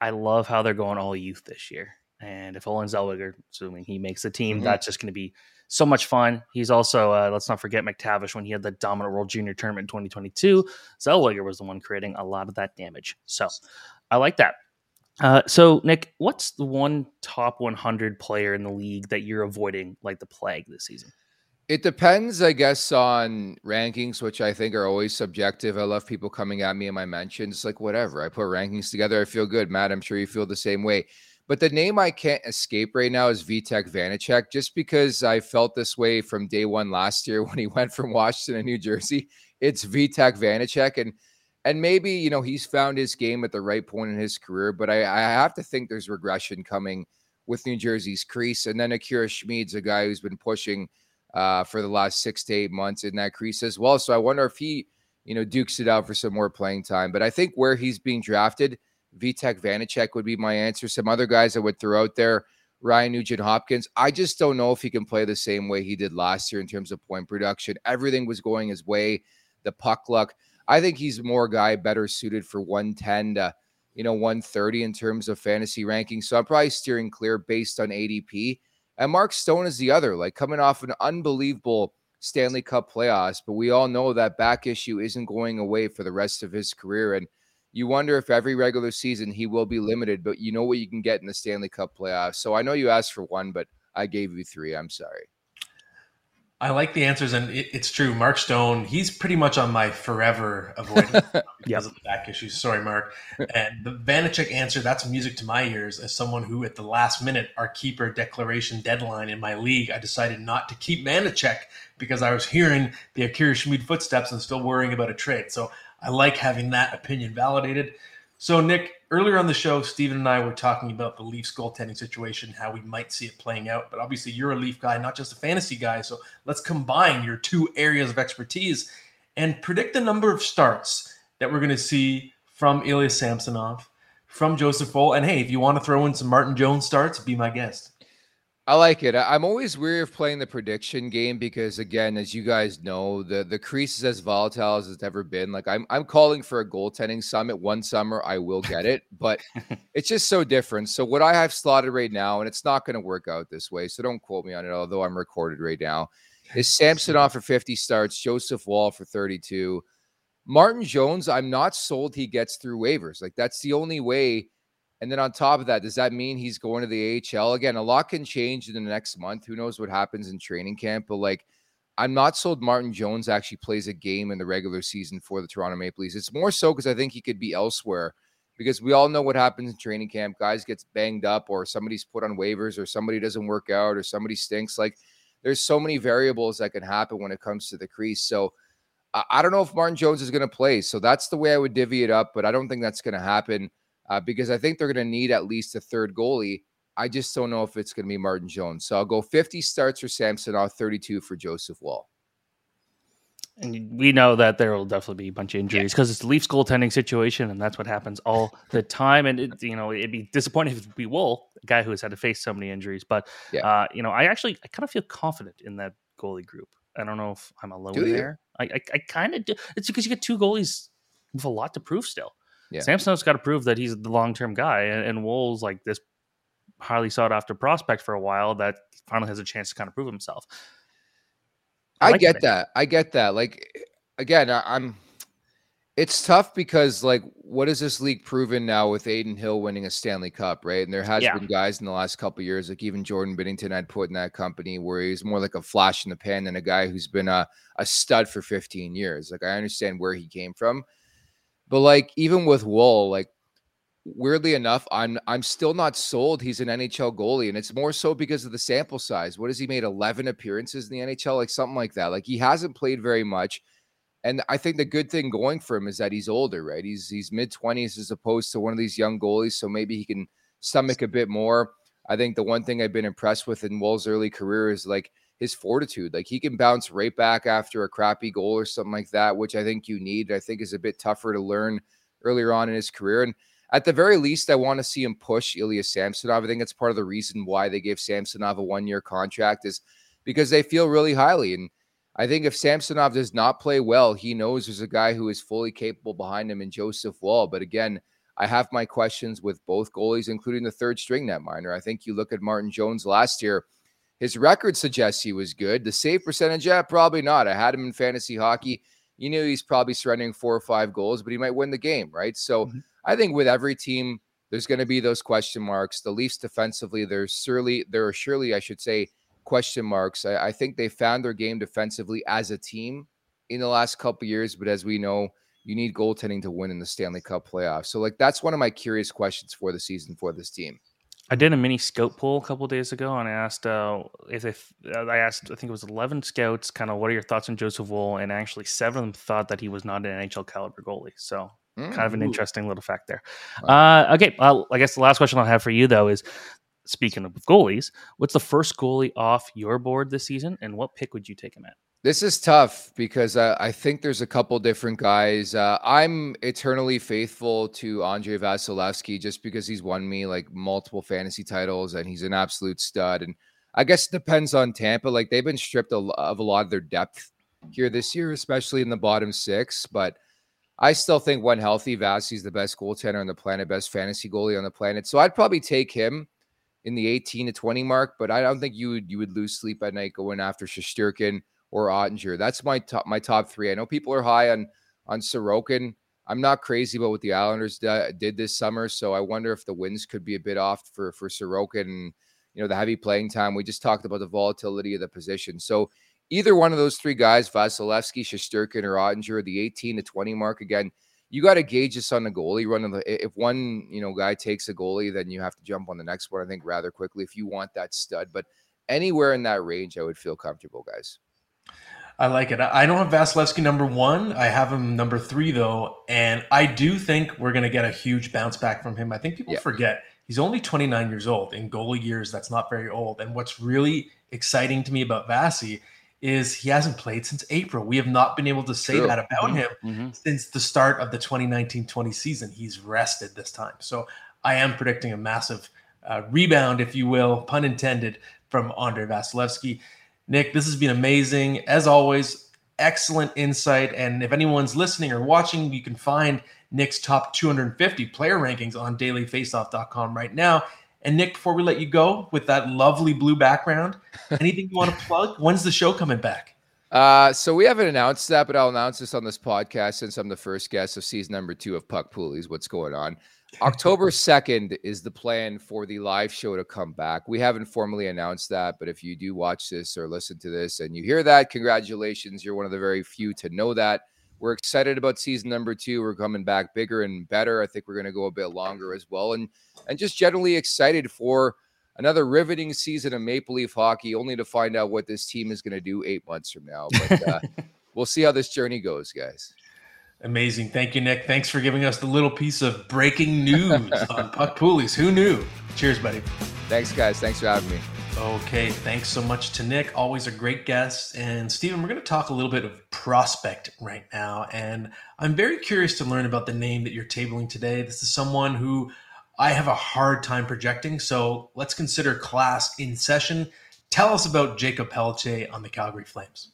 I love how they're going all youth this year. And if Olen Zellweger, assuming he makes the team, mm-hmm. that's just going to be so much fun. He's also, uh, let's not forget McTavish when he had the dominant World Junior Tournament in 2022. Zellweger was the one creating a lot of that damage. So I like that. Uh, so, Nick, what's the one top 100 player in the league that you're avoiding like the plague this season? It depends, I guess, on rankings, which I think are always subjective. I love people coming at me in my mentions. Like, whatever. I put rankings together. I feel good. Matt, I'm sure you feel the same way. But the name I can't escape right now is Vitek Vanacek, just because I felt this way from day one last year [laughs] when he went from Washington to New Jersey. It's Vitek Vanacek. And and maybe, you know, he's found his game at the right point in his career, but I, I have to think there's regression coming with New Jersey's crease. And then Akira Schmid's a guy who's been pushing uh, for the last six to eight months in that crease as well. So I wonder if he, you know, dukes it out for some more playing time. But I think where he's being drafted, Vitek Vanacek would be my answer. Some other guys I would throw out there, Ryan Nugent Hopkins. I just don't know if he can play the same way he did last year in terms of point production. Everything was going his way, the puck luck. I think he's more guy better suited for 110 to you know 130 in terms of fantasy ranking. So I'm probably steering clear based on ADP. And Mark Stone is the other, like coming off an unbelievable Stanley Cup playoffs, but we all know that back issue isn't going away for the rest of his career. And you wonder if every regular season he will be limited, but you know what you can get in the Stanley Cup playoffs. So I know you asked for one, but I gave you three. I'm sorry. I like the answers, and it, it's true. Mark Stone, he's pretty much on my forever avoidance [laughs] because yep. of the back issues. Sorry, Mark. And the Vanacek answer, that's music to my ears. As someone who, at the last minute, our keeper declaration deadline in my league, I decided not to keep Vanacek because I was hearing the Akira Schmid footsteps and still worrying about a trade. So I like having that opinion validated. So, Nick, earlier on the show, Steven and I were talking about the Leafs goaltending situation, how we might see it playing out. But obviously, you're a Leaf guy, not just a fantasy guy. So let's combine your two areas of expertise and predict the number of starts that we're going to see from Ilya Samsonov, from Joseph Woll. And hey, if you want to throw in some Martin Jones starts, be my guest. I like it. I'm always weary of playing the prediction game because, again, as you guys know, the the crease is as volatile as it's ever been. Like I'm I'm calling for a goaltending summit one summer. I will get it, but [laughs] it's just so different. So what I have slotted right now, and it's not going to work out this way. So don't quote me on it. Although I'm recorded right now, is [laughs] Samsonov for 50 starts, Joseph Woll for 32, Martin Jones. I'm not sold he gets through waivers. Like that's the only way and then on top of that, does that mean he's going to the AHL again? A lot can change in the next month. Who knows what happens in training camp? But like, I'm not sold Martin Jones actually plays a game in the regular season for the Toronto Maple Leafs. It's more so because I think he could be elsewhere because we all know what happens in training camp. Guys gets banged up or somebody's put on waivers or somebody doesn't work out or somebody stinks. Like there's so many variables that can happen when it comes to the crease. So I don't know if Martin Jones is going to play. So that's the way I would divvy it up, but I don't think that's going to happen uh, because I think they're going to need at least a third goalie. I just don't know if it's going to be Martin Jones. So I'll go 50 starts for Samsonov, 32 for Joseph Woll. And we know that there will definitely be a bunch of injuries because yeah. it's the Leafs goaltending situation, and that's what happens all the time. And it, you know, it'd be disappointing if it be Woll, a guy who has had to face so many injuries. But yeah. uh, you know, I actually I kind of feel confident in that goalie group. I don't know if I'm alone there. I I, I kind of do. It's because you get two goalies with a lot to prove still. Yeah. Samson's got to prove that he's the long term guy, and, and Woll's like this highly sought after prospect for a while that finally has a chance to kind of prove himself. I, I like get that. I get that. Like again, I, I'm. It's tough because like, what has this league proven now with Adin Hill winning a Stanley Cup, right? And there has yeah. been guys in the last couple years, like even Jordan Binnington, I'd put in that company where he's more like a flash in the pan than a guy who's been a a stud for 15 years. Like I understand where he came from, but like even with Woll, like weirdly enough, I'm I'm still not sold he's an NHL goalie. And it's more so because of the sample size. What has he made? 11 appearances in the NHL, like something like that. Like he hasn't played very much. And I think the good thing going for him is that he's older, right? He's he's mid 20s as opposed to one of these young goalies. So maybe he can stomach a bit more. I think the one thing I've been impressed with in Woll's early career is like his fortitude. Like he can bounce right back after a crappy goal or something like that, which I think you need. I think is a bit tougher to learn earlier on in his career. And at the very least, I want to see him push Ilya Samsonov. I think it's part of the reason why they gave Samsonov a one year contract is because they feel really highly. And I think if Samsonov does not play well, he knows there's a guy who is fully capable behind him in Joseph Woll. But again, I have my questions with both goalies, including the third string net minor. I think you look at Martin Jones last year his record suggests he was good. The save percentage, yeah, probably not. I had him in fantasy hockey. You knew he's probably surrendering four or five goals, but he might win the game, right? So mm-hmm. I think with every team, there's going to be those question marks. The Leafs defensively, there's surely there are surely, I should say, question marks. I, I think they found their game defensively as a team in the last couple years, but as we know, you need goaltending to win in the Stanley Cup playoffs. So, like, that's one of my curious questions for the season for this team. I did a mini scout poll a couple days ago, and I asked uh, if they, uh, I asked, I think it was eleven scouts, kind of what are your thoughts on Joseph Woll, and actually seven of them thought that he was not an NHL caliber goalie. So mm, kind of an ooh. interesting little fact there. Wow. Uh, okay, well, I guess the last question I'll have for you though is, speaking of goalies, what's the first goalie off your board this season, and what pick would you take him at? This is tough because uh, I think there's a couple different guys. Uh, I'm eternally faithful to Andrei Vasilevskiy just because he's won me like multiple fantasy titles and he's an absolute stud. And I guess it depends on Tampa. Like they've been stripped of a lot of their depth here this year, especially in the bottom six. But I still think when healthy, Vasi's the best goaltender on the planet, best fantasy goalie on the planet. So I'd probably take him in the 18 to 20 mark. But I don't think you would you would lose sleep at night going after Shesterkin or Oettinger. That's my top my top three. I know people are high on on Sorokin. I'm not crazy about what the Islanders d- did this summer, so I wonder if the wins could be a bit off for for Sorokin. And, you know, the heavy playing time. We just talked about the volatility of the position. So either one of those three guys, Vasilevskiy, Shesterkin, or Oettinger, the 18 to 20 mark again. You got to gauge this on the goalie. The, if one you know guy takes a goalie, then you have to jump on the next one. I think rather quickly if you want that stud. But anywhere in that range, I would feel comfortable, guys. I like it. I don't have Vasilevskiy number one. I have him number three though, and I do think we're going to get a huge bounce back from him. I think people forget he's only 29 years old. In goalie years, that's not very old. And what's really exciting to me about Vasi is he hasn't played since April. We have not been able to say True. that about him mm-hmm. since the start of the 2019-20 season. He's rested this time, so I am predicting a massive uh, rebound, if you will, pun intended, from Andrei Vasilevskiy. Nick, this has been amazing. As always, excellent insight. And if anyone's listening or watching, you can find Nick's top 250 player rankings on dailyfaceoff.com right now. And Nick, before we let you go with that lovely blue background, [laughs] anything you want to plug? When's the show coming back? Uh, so we haven't announced that, but I'll announce this on this podcast since I'm the first guest of season number two of Puck Poolies. What's going on? October 2nd is the plan for the live show to come back. We haven't formally announced that, but if you do watch this or listen to this and you hear that, congratulations. You're one of the very few to know that. We're excited about season number two. We're coming back bigger and better. I think we're going to go a bit longer as well. And and just generally excited for another riveting season of Maple Leaf hockey, only to find out what this team is going to do eight months from now. But uh, [laughs] we'll see how this journey goes, guys. Amazing. Thank you, Nick. Thanks for giving us the little piece of breaking news on [laughs] Puck Poolies. Who knew? Cheers, buddy. Thanks, guys. Thanks for having me. Okay. Thanks so much to Nick. Always a great guest. And Steven, we're going to talk a little bit of prospect right now. And I'm very curious to learn about the name that you're tabling today. This is someone who I have a hard time projecting. So let's consider class in session. Tell us about Jakob Pelletier on the Calgary Flames.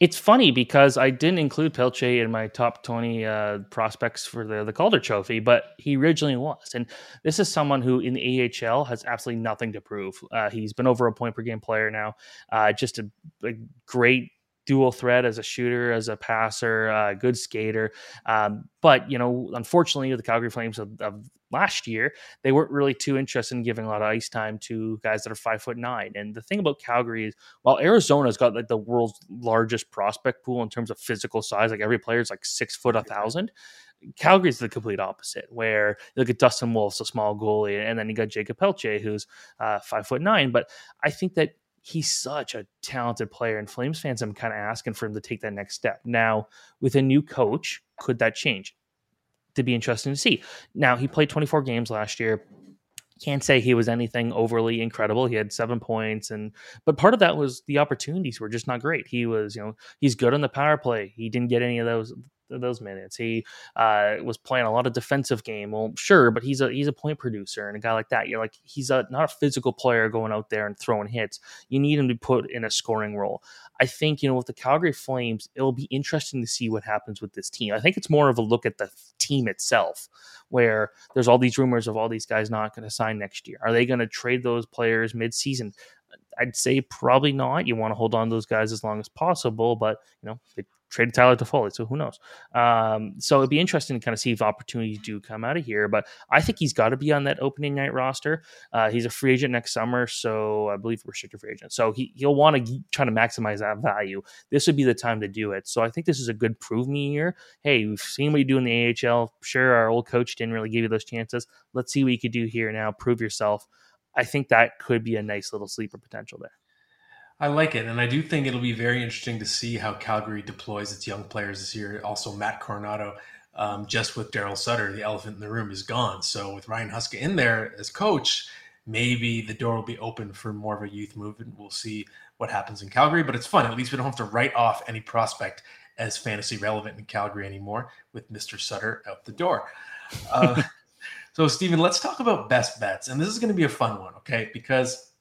It's funny because I didn't include Pelletier in my top 20 uh, prospects for the, the Calder Trophy, but he originally was. And this is someone who in the AHL has absolutely nothing to prove. Uh, he's been over a point per game player now. Uh, just a, a great dual threat as a shooter, as a passer, uh, good skater. Um, but you know, unfortunately, with the Calgary Flames of, of, last year they weren't really too interested in giving a lot of ice time to guys that are five foot nine. And the thing about Calgary is, while Arizona's got like the world's largest prospect pool in terms of physical size, like every player is like six foot a thousand. Calgary's the complete opposite, where you look at Dustin Wolf's a small goalie, and then you got Jakob Pelletier, who's uh, five foot nine. But I think that he's such a talented player, and Flames fans I'm kind of asking for him to take that next step. Now, with a new coach, could that change? To be interesting to see. Now, he played 24 games last year. Can't say he was anything overly incredible. He had seven points, and but part of that was the opportunities were just not great. He was, you know, he's good on the power play. He didn't get any of those those minutes. He uh, was playing a lot of defensive game. Well, sure, but he's a he's a point producer and a guy like that. You're like he's a not a physical player going out there and throwing hits. You need him to put in a scoring role. I think you know with the Calgary Flames, it'll be interesting to see what happens with this team. I think it's more of a look at the team itself, where there's all these rumors of all these guys not going to sign next year. Are they going to trade those players midseason? I'd say probably not. You want to hold on to those guys as long as possible, but you know they traded Tyler Toffoli, so who knows? Um, so it'd be interesting to kind of see if opportunities do come out of here. But I think he's got to be on that opening night roster. Uh, he's a free agent next summer, so I believe restricted free agent. So he he'll want to try to maximize that value. This would be the time to do it. So I think this is a good prove me year. Hey, we've seen what you do in the AHL. Sure, our old coach didn't really give you those chances. Let's see what you could do here now. Prove yourself. I think that could be a nice little sleeper potential there. I like it, and I do think it'll be very interesting to see how Calgary deploys its young players this year. Also, Matt Coronato, um, just with Daryl Sutter, the elephant in the room is gone. So with Ryan Huska in there as coach, maybe the door will be open for more of a youth movement. We'll see what happens in Calgary, but it's fun. At least we don't have to write off any prospect as fantasy relevant in Calgary anymore with Mr. Sutter out the door. Uh, [laughs] so, Steven, let's talk about best bets. And this is going to be a fun one, okay? Because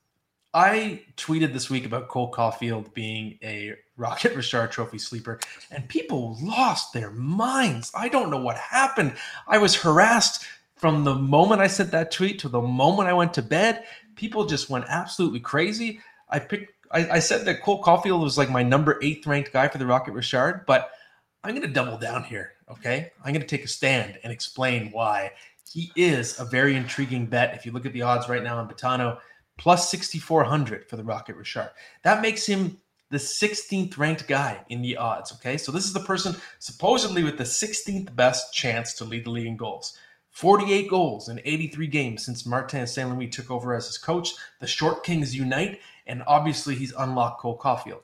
I tweeted this week about Cole Caufield being a Rocket [laughs] Richard Trophy sleeper, and people lost their minds. I don't know what happened. I was harassed from the moment I sent that tweet to the moment I went to bed. People just went absolutely crazy. I picked. I, I said that Cole Caufield was like my number eighth ranked guy for the Rocket Richard, but I'm going to double down here. Okay, I'm going to take a stand and explain why he is a very intriguing bet. If you look at the odds right now on Betano plus 6,400 for the Rocket Richard. That makes him the 16th ranked guy in the odds. Okay. So this is the person supposedly with the 16th best chance to lead the league in goals. 48 goals in 83 games since Martin St. Louis took over as his coach. The Short Kings unite, and obviously he's unlocked Cole Caufield.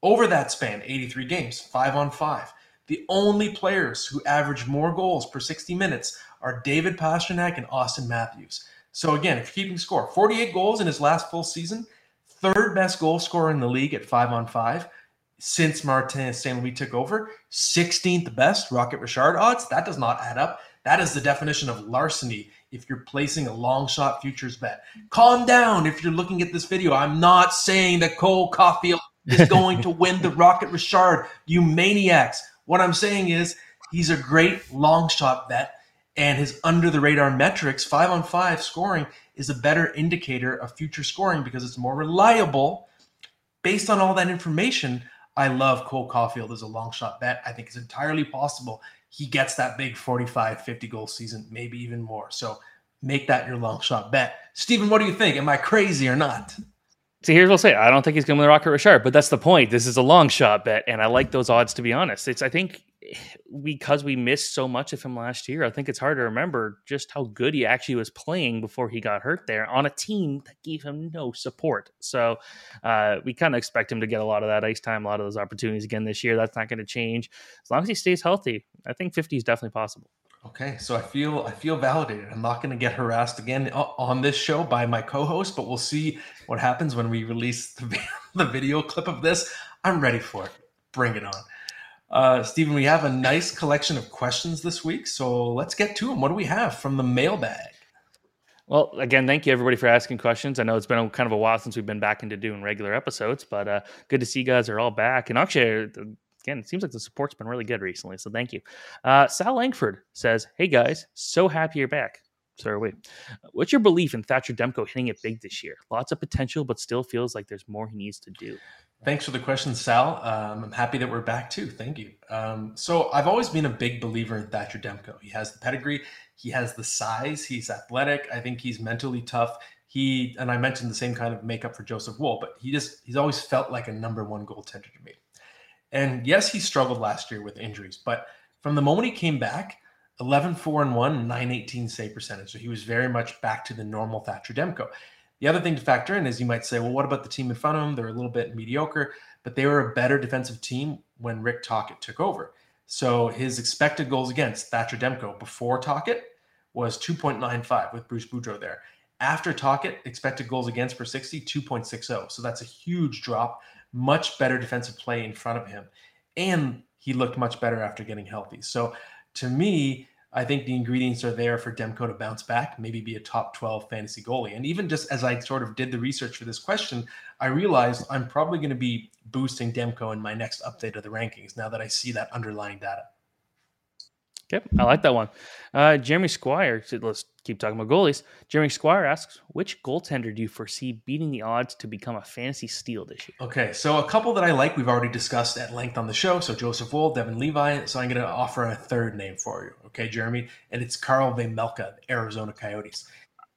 Over that span, 83 games, five on five. The only players who average more goals per 60 minutes are David Pastrnak and Auston Matthews. So again, if you're keeping score, 48 goals in his last full season, third best goal scorer in the league at five on five since Martin St. Louis took over, 16th best Rocket Richard odds. That does not add up. That is the definition of larceny if you're placing a long shot futures bet. Calm down if you're looking at this video. I'm not saying that Cole Caufield is [laughs] going to win the Rocket Richard, you maniacs. What I'm saying is he's a great long shot bet and his under the radar metrics, five on five scoring, is a better indicator of future scoring because it's more reliable. Based on all that information, I love Cole Caufield as a long shot bet. I think it's entirely possible he gets that big 45, 50 goal season, maybe even more. So make that your long shot bet. Steven, what do you think? Am I crazy or not? See, here's what I'll say. I don't think he's going to win the Rocket Richard, but that's the point. This is a long shot bet, and I like those odds to be honest. It's I think because we missed so much of him last year, I think it's hard to remember just how good he actually was playing before he got hurt there on a team that gave him no support. So uh, we kind of expect him to get a lot of that ice time, a lot of those opportunities again this year. That's not going to change as long as he stays healthy. I think 50 is definitely possible. Okay, so I feel I feel validated. I'm not going to get harassed again on this show by my co-host, but we'll see what happens when we release the, [laughs] the video clip of this. I'm ready for it. Bring it on. Uh, Steven, we have a nice collection of questions this week, so let's get to them. What do we have from the mailbag? Well, again, thank you everybody for asking questions. I know it's been a, kind of a while since we've been back into doing regular episodes, but uh, good to see you guys are all back. And actually, uh, again, it seems like the support's been really good recently, so thank you. Uh, Sal Langford says, "Hey guys, so happy you're back." So are we. What's your belief in Thatcher Demko hitting it big this year? Lots of potential, but still feels like there's more he needs to do. Thanks for the question, Sal. Um, I'm happy that we're back too. Thank you. Um, so I've always been a big believer in Thatcher Demko. He has the pedigree, he has the size, he's athletic. I think he's mentally tough. He and I mentioned the same kind of makeup for Joseph Woll, but he just he's always felt like a number one goaltender to me. And yes, he struggled last year with injuries, but from the moment he came back, 11 4 and 1, 918 save percentage. So he was very much back to the normal Thatcher Demko. The other thing to factor in is you might say, well, what about the team in front of them? They're a little bit mediocre, but they were a better defensive team when Rick Tocchet took over. So his expected goals against Thatcher Demko before Tocchet was 2.95 with Bruce Boudreau there. After Tocchet, expected goals against per 60, 2.60. So that's a huge drop. Much better defensive play in front of him. And he looked much better after getting healthy. So to me, I think the ingredients are there for Demko to bounce back, maybe be a top 12 fantasy goalie. And even just as I sort of did the research for this question, I realized I'm probably going to be boosting Demko in my next update of the rankings now that I see that underlying data. Yep, I like that one. Uh, Jeremy Squire, let's keep talking about goalies. Jeremy Squire asks, which goaltender do you foresee beating the odds to become a fantasy steal this year? Okay, so a couple that I like, we've already discussed at length on the show. So Joseph Woll, Devon Levi. So I'm going to offer a third name for you. Okay, Jeremy, and it's Karel Vejmelka, Arizona Coyotes.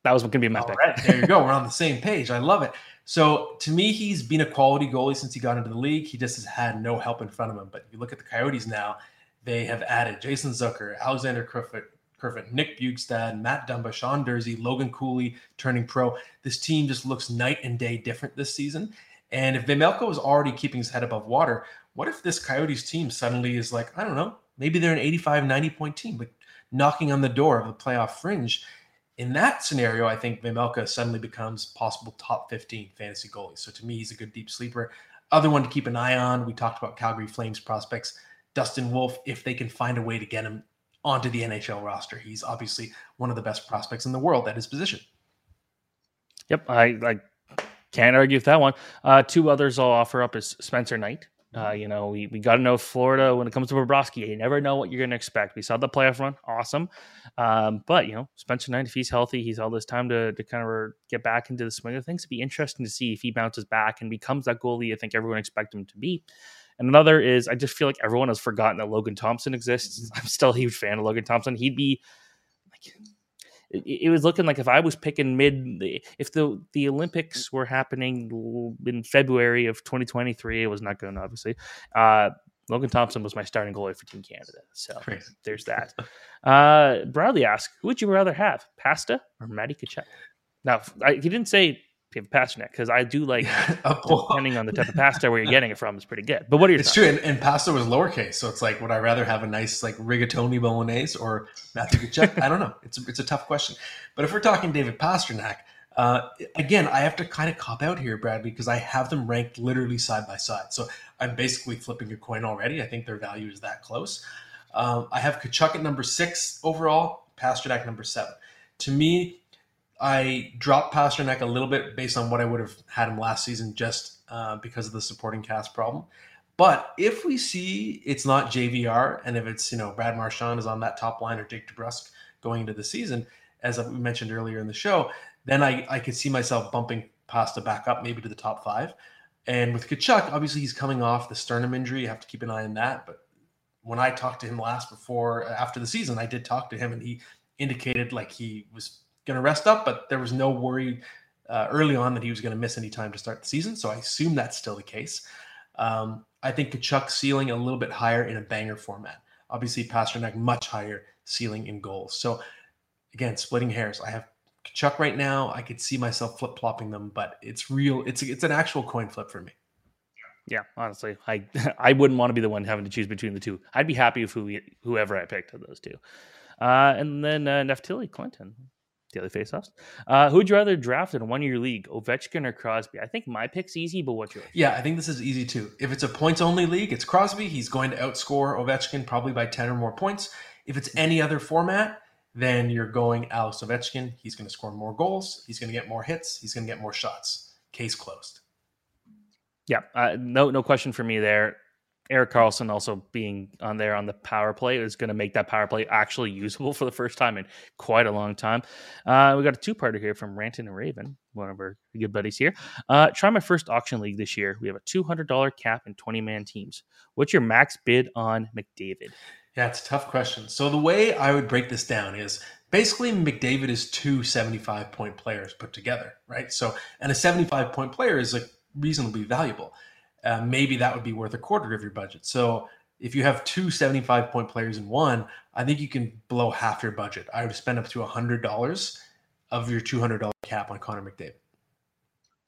That was going to be my pick. Right, there you go. [laughs] We're on the same page. I love it. So to me, he's been a quality goalie since he got into the league. He just has had no help in front of him. But if you look at the Coyotes now, they have added Jason Zucker, Alexander Kerfoot, Kerfoot, Nick Bjugstad, Matt Dumba, Sean Durzi, Logan Cooley turning pro. This team just looks night and day different this season. And if Vejmelka is already keeping his head above water, what if this Coyotes team suddenly is like, I don't know, maybe they're an 85, 90 point team, but knocking on the door of the playoff fringe? In that scenario, I think Vejmelka suddenly becomes possible top 15 fantasy goalie. So to me, he's a good deep sleeper. Other one to keep an eye on, we talked about Calgary Flames prospects. Dustin Wolf, if they can find a way to get him onto the NHL roster, he's obviously one of the best prospects in the world at his position. Yep, I like can't argue with that one. Uh, two others I'll offer up is Spencer Knight. Uh, you know, we, we got to know Florida when it comes to Bobrovsky. You never know what you're going to expect. We saw the playoff run, awesome. Um, but, you know, Spencer Knight, if he's healthy, he's all this time to, to kind of get back into the swing of things. It'd be interesting to see if he bounces back and becomes that goalie I think everyone expects him to be. And another is I just feel like everyone has forgotten that Logan Thompson exists. I'm still a huge fan of Logan Thompson. He'd be like it, was looking like if I was picking mid, if the the Olympics were happening in February of 2023, it was not going obviously. Uh, Logan Thompson was my starting goalie for Team Canada, so there's that. Uh, Bradley asked, "Who would you rather have, Pasta or Matty Tkachuk?" Now, I, he didn't say have Pastrnak because I do like [laughs] depending on the type of pasta where you're getting it from is pretty good. But what are your? It's thoughts? true, and, and, pasta was lowercase, so it's like, would I rather have a nice like rigatoni bolognese or Matthew Tkachuk? I don't know. [laughs] It's a, it's a tough question. But if we're talking David Pastrnak, uh, again, I have to kind of cop out here, Brad, because I have them ranked literally side by side. So I'm basically flipping a coin already. I think their value is that close. Um, I have Tkachuk at number six overall, Pastrnak number seven. To me, I dropped Pastrnak a little bit based on what I would have had him last season, just uh, because of the supporting cast problem. But if we see it's not JVR, and if it's you know Brad Marchand is on that top line or Jake DeBrusk going into the season, as we mentioned earlier in the show, then I I could see myself bumping Pasta back up maybe to the top five. And with Tkachuk, obviously he's coming off the sternum injury. You have to keep an eye on that. But when I talked to him last before after the season, I did talk to him, and he indicated like he was going to rest up, but there was no worry uh, early on that he was going to miss any time to start the season. So I assume that's still the case. Um, I think Tkachuk ceiling a little bit higher in a banger format. Obviously, Pastrnak much higher ceiling in goals. So again, splitting hairs. I have Tkachuk right now. I could see myself flip flopping them, but it's real. It's it's an actual coin flip for me. Yeah, honestly, I [laughs] I wouldn't want to be the one having to choose between the two. I'd be happy if who, whoever I picked of those two. Uh, and then uh, Neftali Clinton, daily faceoffs. Uh, who would you rather draft in a one year league, Ovechkin or Crosby? I think my pick's easy, but what's yours? Yeah, I think this is easy too. If it's a points only league, it's Crosby. He's going to outscore Ovechkin probably by 10 or more points. If it's any other format, then you're going Alex Ovechkin. He's going to score more goals. He's going to get more hits. He's going to get more shots. Case closed. Yeah, uh, no, no question for me there. Erik Karlsson also being on there on the power play is going to make that power play actually usable for the first time in quite a long time. Uh, we got a two-parter here from Ranton and Raven, one of our good buddies here. Uh, try my first auction league this year. We have a $200 cap and 20-man teams. What's your max bid on McDavid? Yeah, it's a tough question. So the way I would break this down is basically McDavid is two 75 point players put together, right? So, and a 75 point player is like reasonably valuable uh, maybe that would be worth a quarter of your budget. So if you have two 75 point players in one, I think you can blow half your budget. I would spend up to $100 of your $200 cap on Connor McDavid.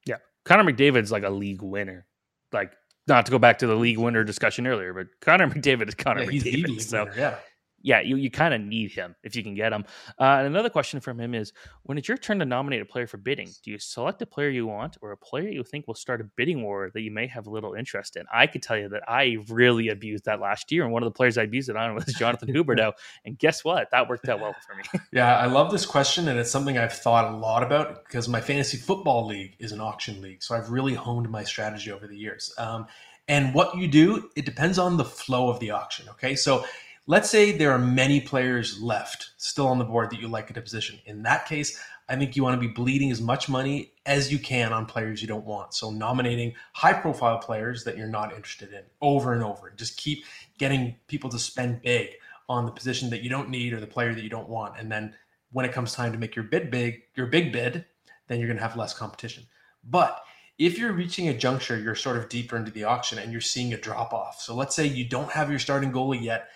Yeah. Connor McDavid's like a league winner. Like, not to go back to the league winner discussion earlier, but Connor [laughs] McDavid is Connor yeah, McDavid. so, winner, yeah yeah, you, you kind of need him if you can get him. Uh, and another question from him is when it's your turn to nominate a player for bidding, do you select a player you want or a player you think will start a bidding war that you may have a little interest in? I could tell you that I really abused that last year. And one of the players I abused it on was Jonathan [laughs] Huberdeau. And guess what? That worked out well for me. [laughs] yeah, I love this question. And it's something I've thought a lot about because my fantasy football league is an auction league. So I've really honed my strategy over the years. Um, and what you do, it depends on the flow of the auction. Okay. So Let's say there are many players left still on the board that you like at a position. In that case, I think you want to be bleeding as much money as you can on players you don't want. So nominating high profile players that you're not interested in over and over. Just keep getting people to spend big on the position that you don't need or the player that you don't want. And then when it comes time to make your bid big, your big bid, then you're going to have less competition. But if you're reaching a juncture, you're sort of deeper into the auction and you're seeing a drop off. So let's say you don't have your starting goalie yet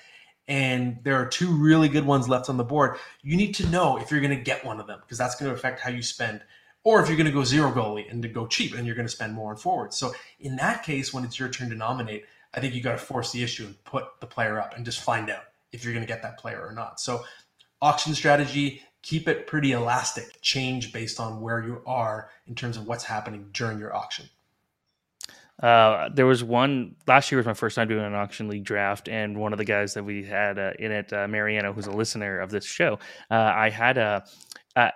and there are two really good ones left on the board, you need to know if you're going to get one of them because that's going to affect how you spend. Or if you're going to go zero goalie and to go cheap and you're going to spend more on forwards. So in that case, when it's your turn to nominate, I think you got to force the issue and put the player up and just find out if you're going to get that player or not. So auction strategy, keep it pretty elastic, change based on where you are in terms of what's happening during your auction. Uh, there was one last year was my first time doing an auction league draft, and one of the guys that we had uh, in it, uh, Mariano, who's a listener of this show, uh, I had a. Uh,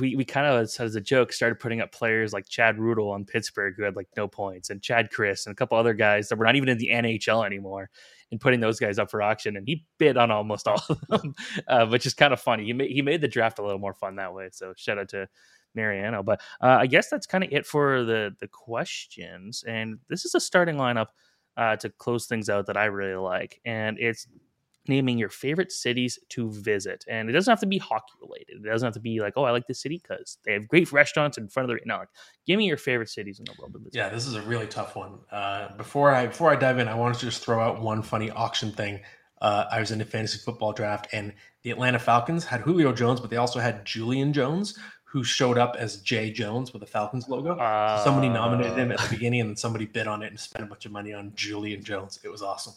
we, we kind of as a joke started putting up players like Chad Ruhwedel on Pittsburgh who had like no points and Chad Chris and a couple other guys that were not even in the NHL anymore and putting those guys up for auction and he bid on almost all of them [laughs] uh, which is kind of funny he made, he made the draft a little more fun that way so shout out to Mariano. But uh, I guess that's kind of it for the the questions. And this is a starting lineup uh, to close things out that I really like, and it's naming your favorite cities to visit. And it doesn't have to be hockey related. It doesn't have to be like, oh, I like this city because they have great restaurants in front of the. No, like, give me your favorite cities in the world. Yeah, this is a really tough one. Uh, before I before I dive in, I wanted to just throw out one funny auction thing. Uh, I was in a fantasy football draft, and the Atlanta Falcons had Julio Jones, but they also had Julian Jones, who showed up as Jay Jones with a Falcons logo. Uh, so somebody nominated him at the beginning, and then somebody bid on it and spent a bunch of money on Julian Jones. It was awesome.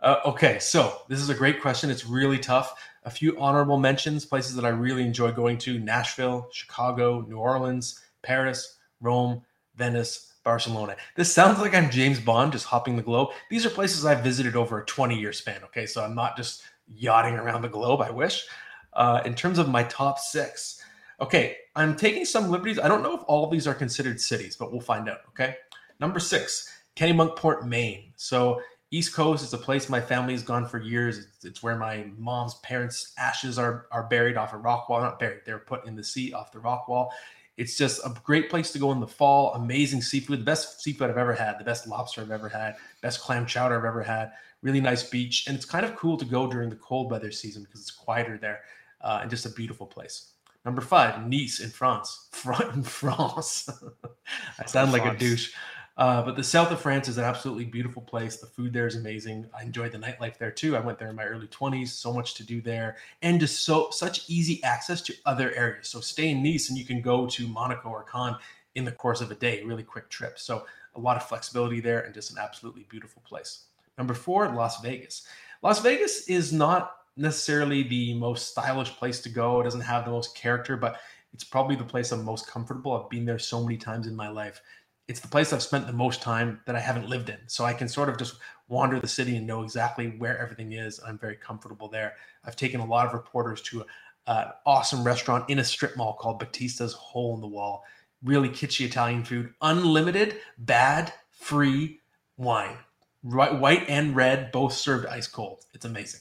Uh, okay, so this is a great question. It's really tough. A few honorable mentions, places that I really enjoy going to: Nashville, Chicago, New Orleans, Paris, Rome, Venice, Barcelona. This sounds like I'm James Bond just hopping the globe. These are places I've visited over a 20 year span. Okay, so I'm not just yachting around the globe. I wish. Uh, in terms of my top six. Okay, I'm taking some liberties. I don't know if all of these are considered cities, but we'll find out. Okay. Number six, Kennebunkport, Maine. So East Coast is a place my family's gone for years. It's, it's, where my mom's parents' ashes are are buried off a rock wall. Not buried, they're put in the sea off the rock wall. It's just a great place to go in the fall. Amazing seafood, the best seafood I've ever had, the best lobster I've ever had, best clam chowder I've ever had. Really nice beach, and it's kind of cool to go during the cold weather season because it's quieter there, uh, and just a beautiful place. Number five, Nice in France. [laughs] Front in France. [laughs] I sound like France. a douche. Uh, but the south of France is an absolutely beautiful place. The food there is amazing. I enjoyed the nightlife there too. I went there in my early 20s. So much to do there, and just so such easy access to other areas. So stay in Nice, and you can go to Monaco or Cannes in the course of a day. Really quick trip. So a lot of flexibility there, and just an absolutely beautiful place. Number four, Las Vegas. Las Vegas is not necessarily the most stylish place to go. It doesn't have the most character, but it's probably the place I'm most comfortable. I've been there so many times in my life. It's the place I've spent the most time that I haven't lived in. So I can sort of just wander the city and know exactly where everything is. I'm very comfortable there. I've taken a lot of reporters to an awesome restaurant in a strip mall called Battista's Hole in the Wall. Really kitschy Italian food, unlimited, bad, free wine. White and red, both served ice cold. It's amazing.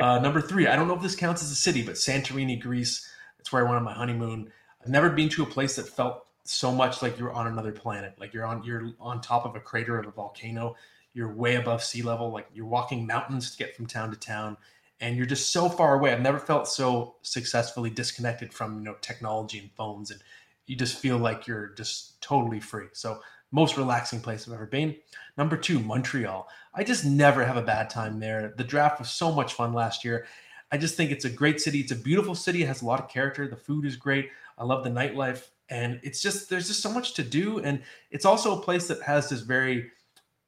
Uh, number three, I don't know if this counts as a city, but Santorini, Greece. That's where I went on my honeymoon. I've never been to a place that felt so much like you're on another planet. Like you're on you're on top of a crater of a volcano. You're way above sea level. Like you're walking mountains to get from town to town, and you're just so far away. I've never felt so successfully disconnected from you know technology and phones, and you just feel like you're just totally free. So most relaxing place I've ever been. Number two, Montreal. I just never have a bad time there. The draft was so much fun last year. I just think it's a great city. It's a beautiful city. It has a lot of character. The food is great. I love the nightlife. And it's just, there's just so much to do. And it's also a place that has this very,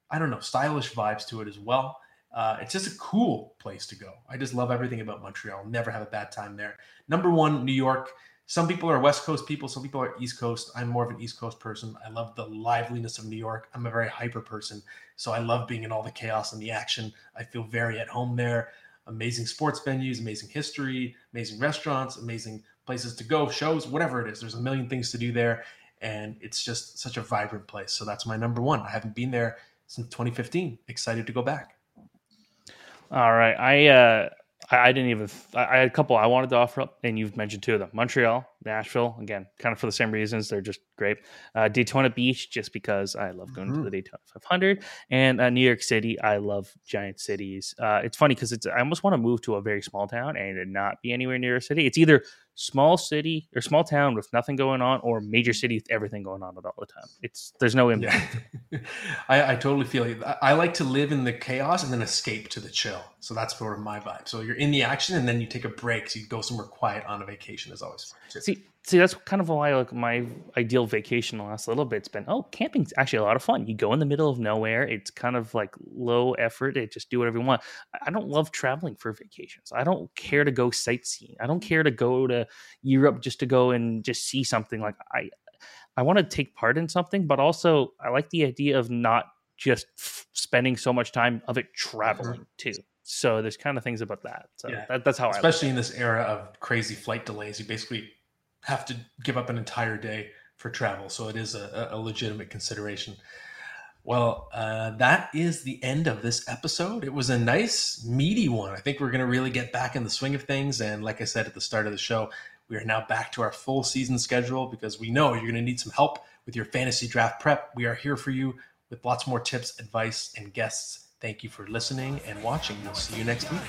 I don't know, stylish vibes to it as well. Uh, it's just a cool place to go. I just love everything about Montreal. Never have a bad time there. Number one, New York. Some people are West Coast people, some people are East Coast. I'm more of an East Coast person. I love the liveliness of New York. I'm a very hyper person. So I love being in all the chaos and the action. I feel very at home there. Amazing sports venues, amazing history, amazing restaurants, amazing places to go, shows, whatever it is. There's a million things to do there. And it's just such a vibrant place. So that's my number one. I haven't been there since 2015. Excited to go back. All right. I, uh, I, didn't even. I had a couple I wanted to offer up, and you've mentioned two of them: Montreal, Nashville. Again, kind of for the same reasons. They're just great. Uh, Daytona Beach, just because I love going mm-hmm. to the Daytona 500, and uh, New York City. I love giant cities. Uh, it's funny because it's. I almost want to move to a very small town and not be anywhere near a city. It's either small city or small town with nothing going on, or major mm. city with everything going on at all the time. It's there's no impact. Yeah. [laughs] I, I totally feel it. I, I like to live in the chaos and then escape to the chill. So that's sort of my vibe. So you're in the action and then you take a break. So you go somewhere quiet on a vacation is always fun. too. See, see, that's kind of why like my ideal vacation the last little bit's been. Oh, camping's actually a lot of fun. You go in the middle of nowhere. It's kind of like low effort. It just do whatever you want. I- don't love traveling for vacations. I don't care to go sightseeing. I don't care to go to Europe just to go and just see something. Like I, I want to take part in something, but also I like the idea of not just f- spending so much time of it uh-huh. traveling too. So there's kind of things about that. So Yeah. that, that's how I. Especially in this era of crazy flight delays, you basically have to give up an entire day for travel. So it is a, a legitimate consideration. Well, uh, that is the end of this episode. It was a nice, meaty one. I think we're going to really get back in the swing of things. And like I said at the start of the show, we are now back to our full season schedule because we know you're going to need some help with your fantasy draft prep. We are here for you with lots more tips, advice, and guests. Thank you for listening and watching. We'll see you next week.